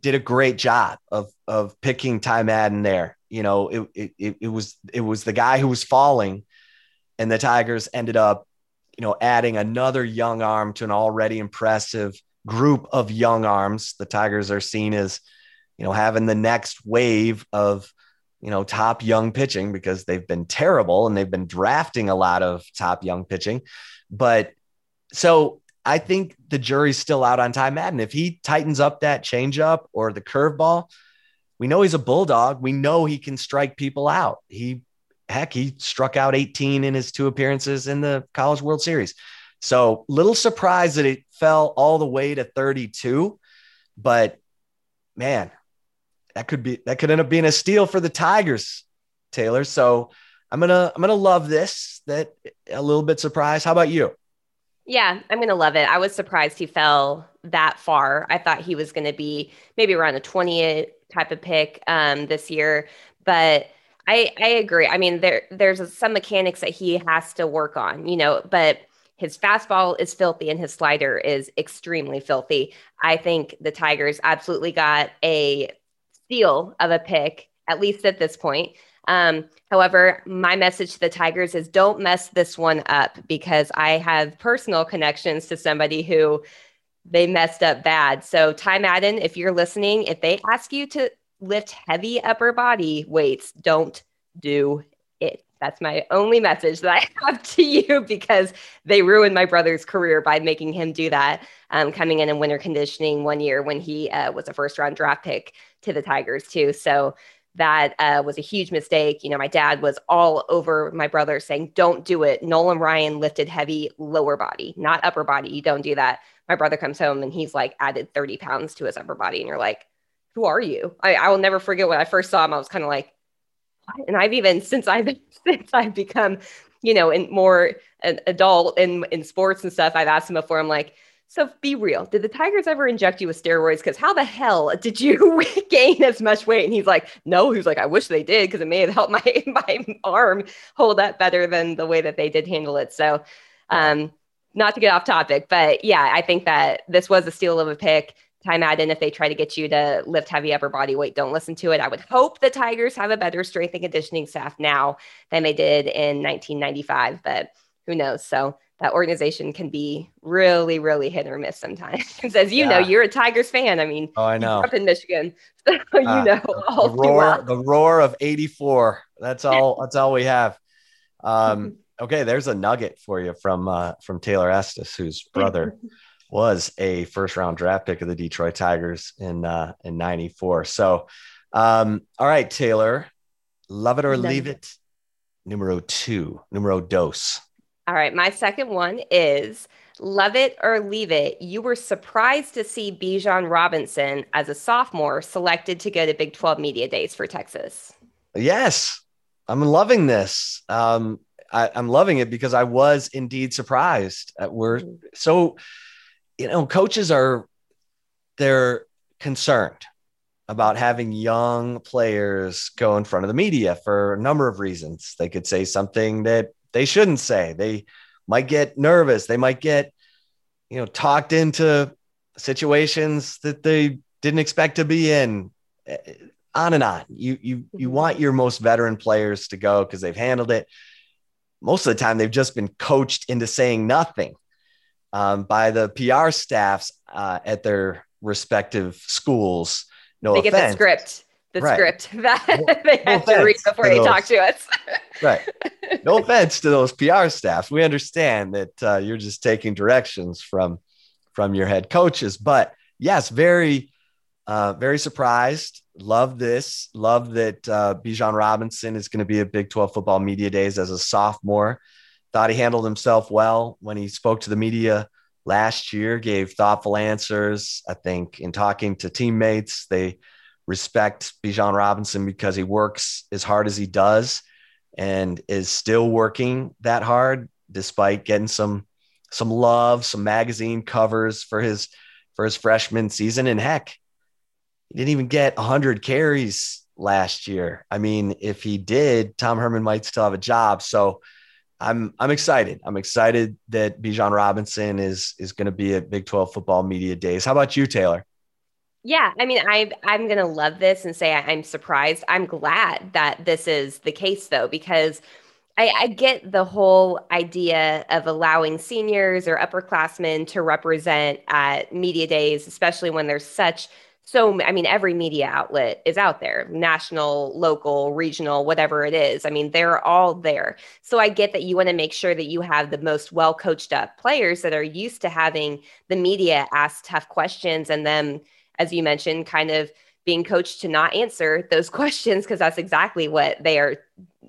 did a great job of of picking Ty Madden there. You know, it, it it was it was the guy who was falling, and the Tigers ended up, you know, adding another young arm to an already impressive group of young arms. The Tigers are seen as, you know, having the next wave of you know, top young pitching because they've been terrible and they've been drafting a lot of top young pitching. But so I think the jury's still out on Ty Madden. If he tightens up that changeup or the curveball, we know he's a bulldog. We know he can strike people out. He heck, he struck out 18 in his two appearances in the College World Series. So little surprised that it fell all the way to 32, but man, that could be that could end up being a steal for the Tigers, Taylor. So I'm gonna I'm gonna love this. That a little bit surprised. How about you? Yeah, I'm gonna love it. I was surprised he fell that far. I thought he was gonna be maybe around a 20 type of pick um, this year, but I I agree. I mean, there there's some mechanics that he has to work on, you know, but his fastball is filthy and his slider is extremely filthy. I think the Tigers absolutely got a steal of a pick, at least at this point. Um, however, my message to the Tigers is don't mess this one up because I have personal connections to somebody who they messed up bad. So, Ty Madden, if you're listening, if they ask you to lift heavy upper body weights, don't do. That's my only message that I have to you because they ruined my brother's career by making him do that. Um, coming in in winter conditioning one year when he uh, was a first round draft pick to the Tigers too. So that uh, was a huge mistake. You know, my dad was all over my brother saying, "Don't do it." Nolan Ryan lifted heavy lower body, not upper body. You don't do that. My brother comes home and he's like added 30 pounds to his upper body, and you're like, "Who are you?" I, I will never forget when I first saw him. I was kind of like? And I've even since I've since I've become, you know, in more an adult in in sports and stuff, I've asked him before. I'm like, So be real. Did the Tigers ever inject you with steroids? Because how the hell did you gain as much weight? And he's like, no. He's like, I wish they did because it may have helped my my arm hold up better than the way that they did handle it. So, um, not to get off topic, but yeah, I think that this was a steal of a pick. Ty And if they try to get you to lift heavy upper body weight, don't listen to it. I would hope the Tigers have a better strength and conditioning staff now than they did in 1995, but who knows? So that organization can be really, really hit or miss sometimes. As you yeah. know, you're a Tigers fan. I mean, oh, I know. up in Michigan, so you uh, know the, the roar, the roar of '84. That's all. that's all we have. Um, okay, there's a nugget for you from uh, from Taylor Estes, whose brother was a first round draft pick of the Detroit Tigers in uh, in '94. So, um, all right, Taylor, love it or leave it. Numero two, numero dos. All right, my second one is love it or leave it. You were surprised to see Bijan Robinson as a sophomore selected to go to Big 12 Media Days for Texas. Yes, I'm loving this. Um, I, am loving it because I was indeed surprised. We're mm-hmm. so you know, coaches are they're concerned about having young players go in front of the media for a number of reasons. They could say something that they shouldn't say. They might get nervous. They might get, you know, talked into situations that they didn't expect to be in. Eh, on and on. You you you mm-hmm. want your most veteran players to go because they've handled it. Most of the time, they've just been coached into saying nothing um, by the PR staffs uh, at their respective schools. No they offense. get the script, the right. script that they have no to read before to they those, talk to us. right. No offense to those PR staffs. We understand that uh, you're just taking directions from from your head coaches, but yes, very, uh, very surprised. Love this. Love that uh, Bijan Robinson is going to be at Big 12 football media days as a sophomore. Thought he handled himself well when he spoke to the media last year, gave thoughtful answers. I think in talking to teammates, they respect Bijan Robinson because he works as hard as he does and is still working that hard despite getting some some love, some magazine covers for his for his freshman season. And heck, he didn't even get 100 carries last year. I mean, if he did, Tom Herman might still have a job. So I'm I'm excited. I'm excited that Bijan Robinson is is going to be at Big 12 football media days. How about you, Taylor? Yeah, I mean, I I'm gonna love this and say I'm surprised. I'm glad that this is the case though, because I, I get the whole idea of allowing seniors or upperclassmen to represent at media days, especially when there's such so i mean every media outlet is out there national local regional whatever it is i mean they're all there. So i get that you want to make sure that you have the most well coached up players that are used to having the media ask tough questions and then as you mentioned kind of being coached to not answer those questions because that's exactly what they are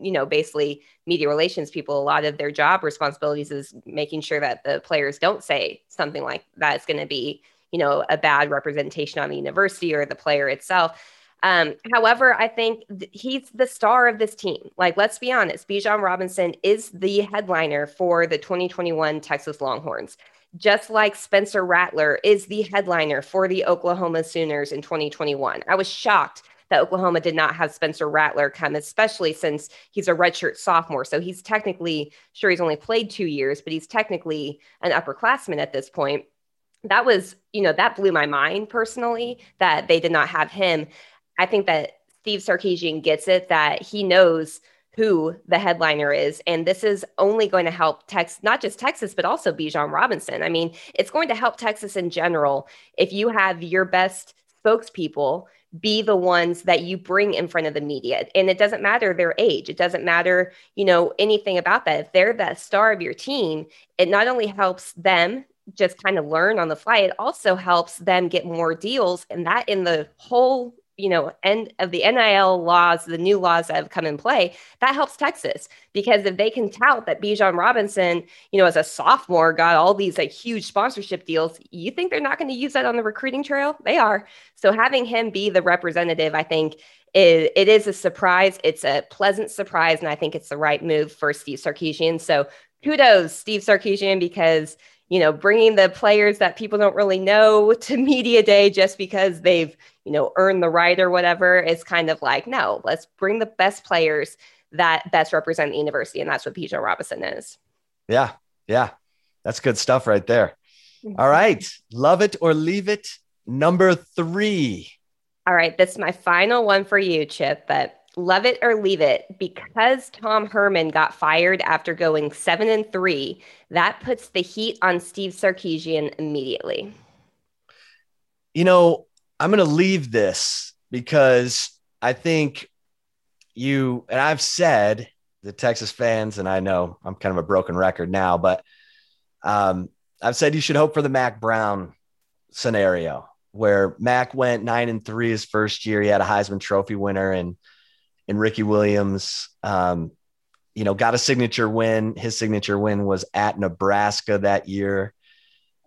you know basically media relations people a lot of their job responsibilities is making sure that the players don't say something like that's going to be you know, a bad representation on the university or the player itself. Um, however, I think th- he's the star of this team. Like, let's be honest, Bijan Robinson is the headliner for the 2021 Texas Longhorns, just like Spencer Rattler is the headliner for the Oklahoma Sooners in 2021. I was shocked that Oklahoma did not have Spencer Rattler come, especially since he's a redshirt sophomore. So he's technically, sure, he's only played two years, but he's technically an upperclassman at this point that was, you know, that blew my mind personally that they did not have him. I think that Steve Sarkisian gets it that he knows who the headliner is. And this is only going to help Texas, not just Texas, but also Bijan Robinson. I mean, it's going to help Texas in general if you have your best spokespeople be the ones that you bring in front of the media. And it doesn't matter their age. It doesn't matter, you know, anything about that. If they're the star of your team, it not only helps them just kind of learn on the fly, it also helps them get more deals. And that in the whole, you know, end of the NIL laws, the new laws that have come in play, that helps Texas because if they can tout that Bijan Robinson, you know, as a sophomore got all these like huge sponsorship deals, you think they're not going to use that on the recruiting trail? They are. So having him be the representative, I think it, it is a surprise. It's a pleasant surprise. And I think it's the right move for Steve Sarkisian. So kudos, Steve Sarkisian, because you know, bringing the players that people don't really know to media day just because they've, you know, earned the right or whatever is kind of like, no, let's bring the best players that best represent the university. And that's what Bijan Robinson is. Yeah. Yeah. That's good stuff right there. Mm-hmm. All right. Love it or leave it. Number three. All right. That's my final one for you, Chip. But love it or leave it because Tom Herman got fired after going seven and three. That puts the heat on Steve Sarkisian immediately. You know, I'm going to leave this because I think you and I've said the Texas fans, and I know I'm kind of a broken record now, but um, I've said you should hope for the Mack Brown scenario where Mack went nine and three his first year. He had a Heisman Trophy winner and and Ricky Williams, um, you know, got a signature win. His signature win was at Nebraska that year.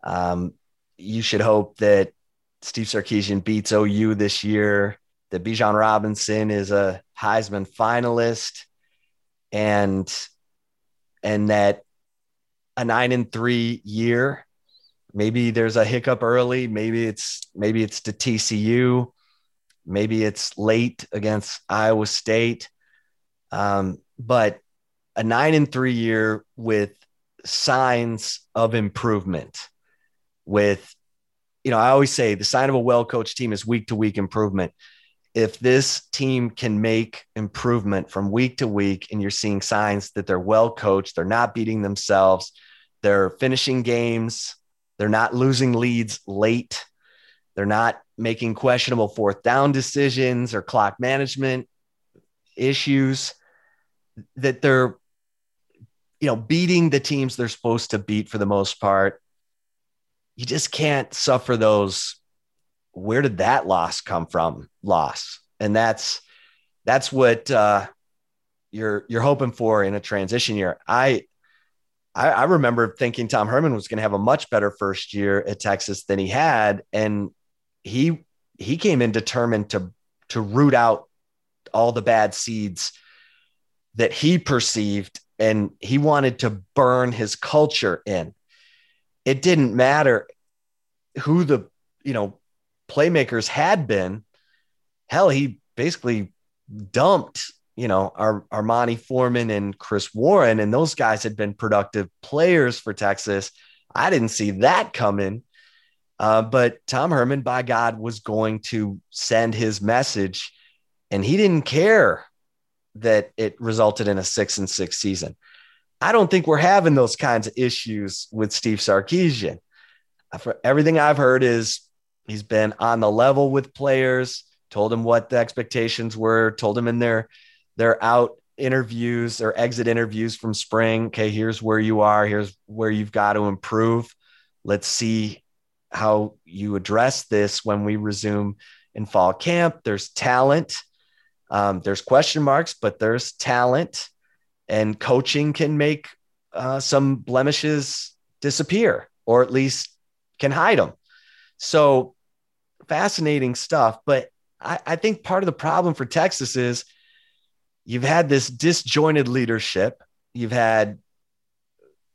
Um, you should hope that Steve Sarkisian beats OU this year. That Bijan Robinson is a Heisman finalist, and and that a nine and three year. Maybe there's a hiccup early. Maybe it's maybe it's to TCU. Maybe it's late against Iowa State. Um, but a nine and three year with signs of improvement. With, you know, I always say the sign of a well coached team is week to week improvement. If this team can make improvement from week to week and you're seeing signs that they're well coached, they're not beating themselves, they're finishing games, they're not losing leads late, they're not making questionable fourth down decisions or clock management issues that they're you know beating the teams they're supposed to beat for the most part. You just can't suffer those. Where did that loss come from? Loss. And that's that's what uh, you're you're hoping for in a transition year. I I, I remember thinking Tom Herman was going to have a much better first year at Texas than he had, and he he came in determined to to root out all the bad seeds that he perceived and he wanted to burn his culture in. It didn't matter who the you know playmakers had been. Hell he basically dumped you know Ar- armanti foreman and chris warren and those guys had been productive players for texas. I didn't see that coming uh, but Tom Herman, by God, was going to send his message, and he didn't care that it resulted in a six and six season. I don't think we're having those kinds of issues with Steve Sarkisian. For everything I've heard is he's been on the level with players, told him what the expectations were, told him in their their out interviews or exit interviews from spring, okay, here's where you are, here's where you've got to improve. Let's see how you address this when we resume in fall camp. There's talent, um, there's question marks, but there's talent, and coaching can make uh, some blemishes disappear or at least can hide them. So fascinating stuff. But I, I think part of the problem for Texas is you've had this disjointed leadership. You've had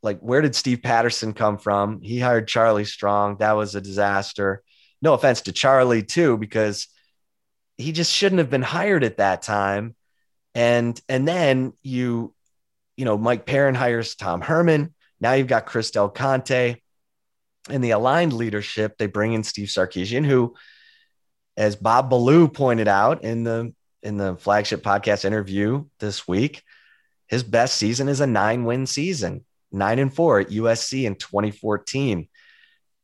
like where did Steve Patterson come from? He hired Charlie Strong. That was a disaster. No offense to Charlie too, because he just shouldn't have been hired at that time. And and then you, you know, Mike Perrin hires Tom Herman. Now you've got Chris Del Conte. In the aligned leadership, they bring in Steve Sarkisian, who, as Bob Ballou pointed out in the in the flagship podcast interview this week, his best season is a nine win season nine and four at USC in 2014.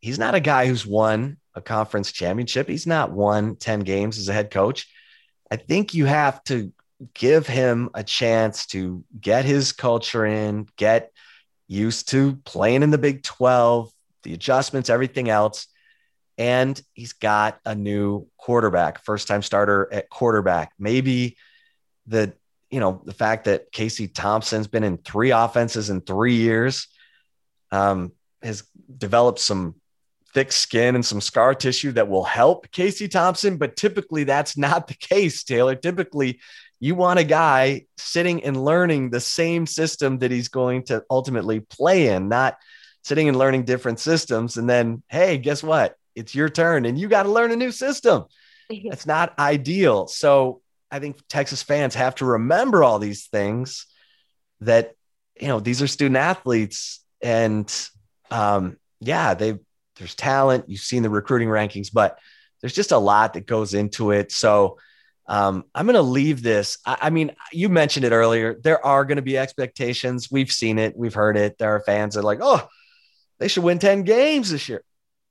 He's not a guy who's won a conference championship. He's not won 10 games as a head coach. I think you have to give him a chance to get his culture in, get used to playing in the Big 12, the adjustments, everything else. And he's got a new quarterback, first time starter at quarterback. Maybe the you know, the fact that Casey Thompson's been in three offenses in three years, um, has developed some thick skin and some scar tissue that will help Casey Thompson. But typically, that's not the case, Taylor. Typically, you want a guy sitting and learning the same system that he's going to ultimately play in, not sitting and learning different systems. And then, hey, guess what? It's your turn and you got to learn a new system. That's not ideal. So I think Texas fans have to remember all these things that, you know, these are student athletes and um, yeah, they there's talent. You've seen the recruiting rankings, but there's just a lot that goes into it. So um, I'm going to leave this. I, I, mean, you mentioned it earlier. There are going to be expectations. We've seen it. We've heard it. There are fans that are like, oh, they should win 10 games this year.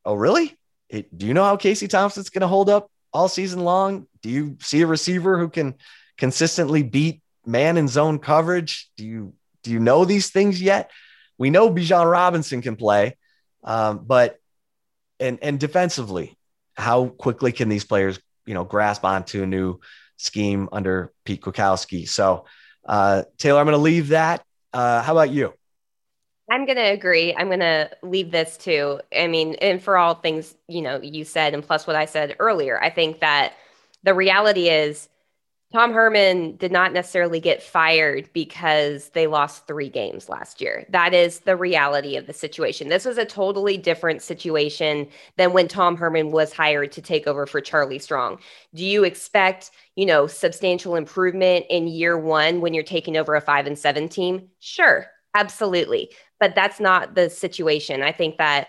Oh, really? It, do you know how Casey Thompson's going to hold up all season long? Do you see a receiver who can consistently beat man and zone coverage? Do you do you know these things yet? We know Bijan Robinson can play, um, but and and defensively, how quickly can these players you know grasp onto a new scheme under Pete Kwiatkowski? So, uh, Taylor, I'm going to leave that. Uh, how about you? I'm going to agree. I'm going to leave this too. I mean, and for all things, you know, you said, and plus what I said earlier, I think that the reality is Tom Herman did not necessarily get fired because they lost three games last year. That is the reality of the situation. This was a totally different situation than when Tom Herman was hired to take over for Charlie Strong. Do you expect, you know, substantial improvement in year one when you're taking over a five and seven team? Sure, absolutely. But that's not the situation. I think that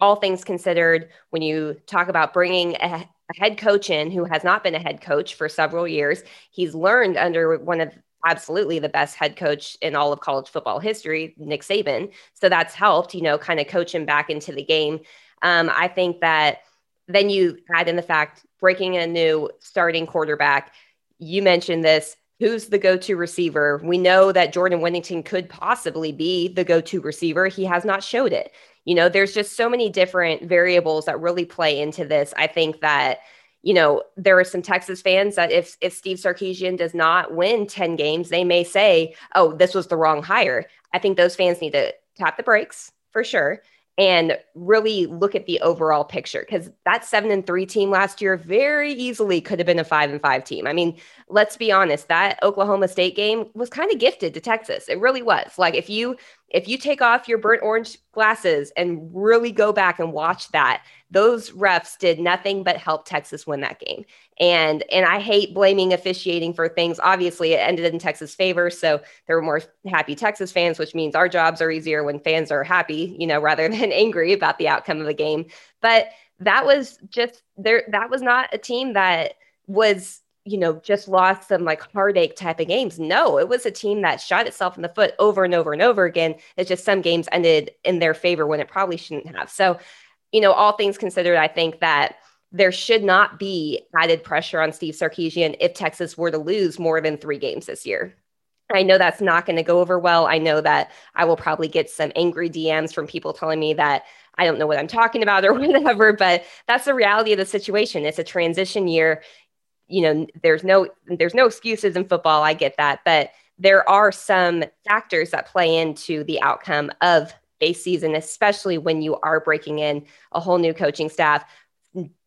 all things considered, when you talk about bringing a, a head coach in who has not been a head coach for several years. He's learned under one of absolutely the best head coach in all of college football history, Nick Saban. So that's helped, you know, kind of coach him back into the game. Um, I think that then you add in the fact breaking a new starting quarterback. You mentioned this. Who's the go to receiver? We know that Jordan Whittington could possibly be the go to receiver. He has not showed it you know there's just so many different variables that really play into this i think that you know there are some texas fans that if if steve sarkisian does not win 10 games they may say oh this was the wrong hire i think those fans need to tap the brakes for sure and really look at the overall picture because that seven and three team last year very easily could have been a five and five team. I mean, let's be honest, that Oklahoma State game was kind of gifted to Texas. It really was. Like if you if you take off your burnt orange glasses and really go back and watch that, those refs did nothing but help Texas win that game. And and I hate blaming officiating for things. Obviously, it ended in Texas' favor, so there were more happy Texas fans, which means our jobs are easier when fans are happy, you know, rather than angry about the outcome of the game. But that was just there. That was not a team that was you know, just lost some like heartache type of games. No, it was a team that shot itself in the foot over and over and over again. It's just some games ended in their favor when it probably shouldn't have. So, you know, all things considered, I think that there should not be added pressure on Steve Sarkisian if Texas were to lose more than three games this year. I know that's not going to go over well. I know that I will probably get some angry DMs from people telling me that I don't know what I'm talking about or whatever, but that's the reality of the situation. It's a transition year you know there's no there's no excuses in football. I get that. But there are some factors that play into the outcome of a season especially when you are breaking in a whole new coaching staff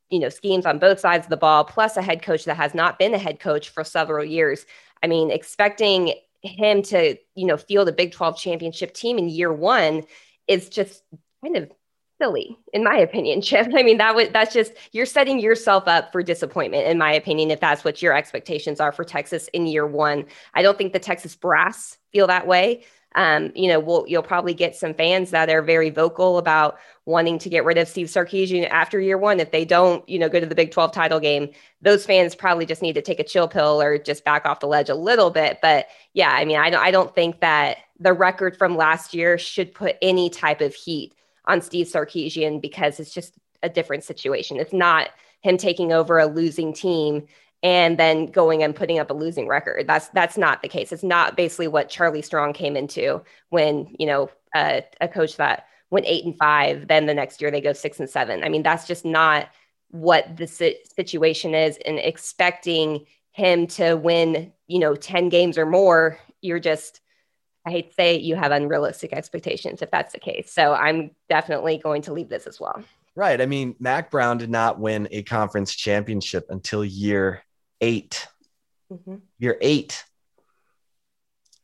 you know schemes on both sides of the ball plus a head coach that has not been a head coach for several years. I mean expecting him to you know field a big 12 championship team in year one is just kind of silly in my opinion chip. I mean that was that's just you're setting yourself up for disappointment in my opinion if that's what your expectations are for texas in year one. I don't think the texas brass feel that way. Um, you know we'll, you'll probably get some fans that are very vocal about wanting to get rid of steve sarkisian after year one. If they don't you know go to the big 12 title game those fans probably just need to take a chill pill or just back off the ledge a little bit. But yeah i mean i don't, I don't think that the record from last year should put any type of heat on Steve Sarkisian because it's just a different situation. It's not him taking over a losing team and then going and putting up a losing record. That's that's not the case. It's not basically what Charlie Strong came into when you know uh, a coach that went eight and five. Then the next year they go six and seven. I mean that's just not what the situation is. And expecting him to win you know ten games or more, you're just I hate to say it, you have unrealistic expectations if that's the case. So I'm definitely going to leave this as well. Right. I mean, Mack Brown did not win a conference championship until year 8 mm-hmm. Year eight.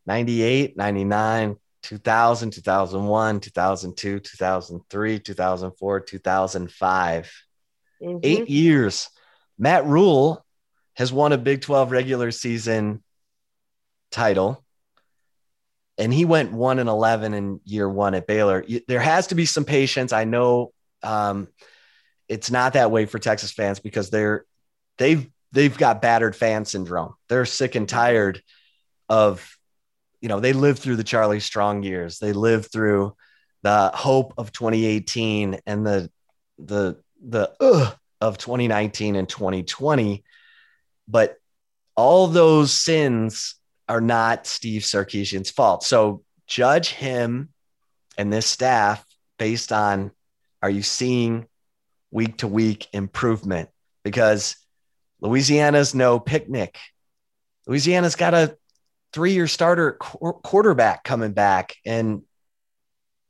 98, 99, 2000, 2001, 2002, 2003, 2004, 2005. Mm-hmm. Eight years. Matt Rhule has won a Big 12 regular season title and he went 1 and 11 in year 1 at Baylor. There has to be some patience. I know um, it's not that way for Texas fans because they're they've they've got battered fan syndrome. They're sick and tired of you know, they lived through the Charlie Strong years. They lived through the hope of 2018 and the the the uh, of 2019 and 2020. But all those sins are not Steve Sarkisian's fault. So judge him and this staff based on are you seeing week to week improvement? Because Louisiana's no picnic. Louisiana's got a three year starter qu- quarterback coming back and,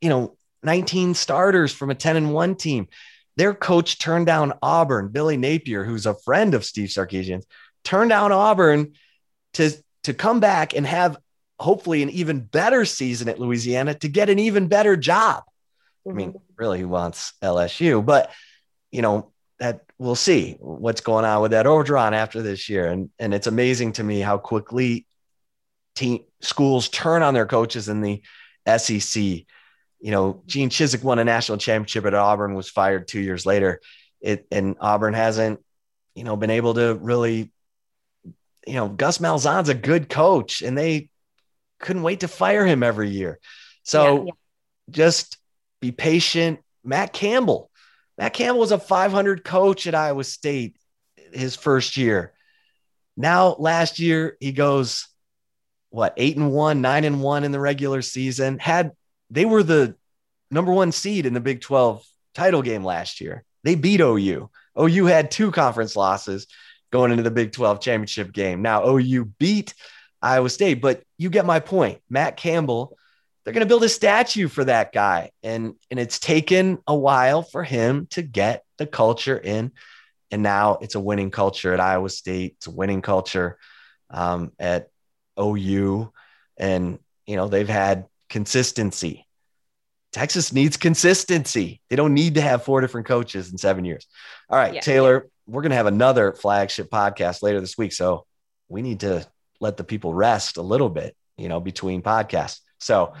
you know, 19 starters from a 10 and 1 team. Their coach turned down Auburn, Billy Napier, who's a friend of Steve Sarkisian's, turned down Auburn to, to come back and have hopefully an even better season at Louisiana to get an even better job. I mean, mm-hmm. really, he wants LSU, but you know, that we'll see what's going on with that Orgeron after this year. And, and it's amazing to me how quickly team schools turn on their coaches in the SEC. You know, Gene Chizik won a national championship at Auburn, was fired two years later. It and Auburn hasn't, you know, been able to really, you know, Gus Malzahn's a good coach, and they couldn't wait to fire him every year. So yeah, yeah. just be patient. Matt Campbell. Matt Campbell was a 500 coach at Iowa State his first year. Now, last year, he goes what eight and one, nine and one in the regular season. Had they were the number one seed in the Big 12 title game last year. They beat OU. OU had two conference losses going into the Big 12 championship game. Now OU beat Iowa State, but you get my point. Matt Campbell, they're going to build a statue for that guy. And, and it's taken a while for him to get the culture in. And now it's a winning culture at Iowa State. It's a winning culture um, at OU, and you know they've had consistency. Texas needs consistency. They don't need to have four different coaches in seven years. All right, yeah, Taylor, yeah. We're going to have another flagship podcast later this week, so we need to let the people rest a little bit, you know, between podcasts. So.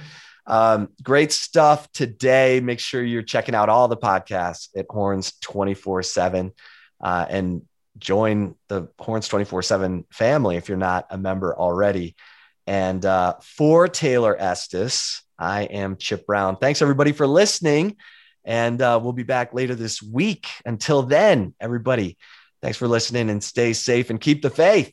Um, great stuff today. Make sure you're checking out all the podcasts at Horns 24 uh, 7 and join the Horns 24 7 family if you're not a member already. And uh, for Taylor Estes, I am Chip Brown. Thanks everybody for listening. And uh, we'll be back later this week. Until then, everybody, thanks for listening and stay safe and keep the faith.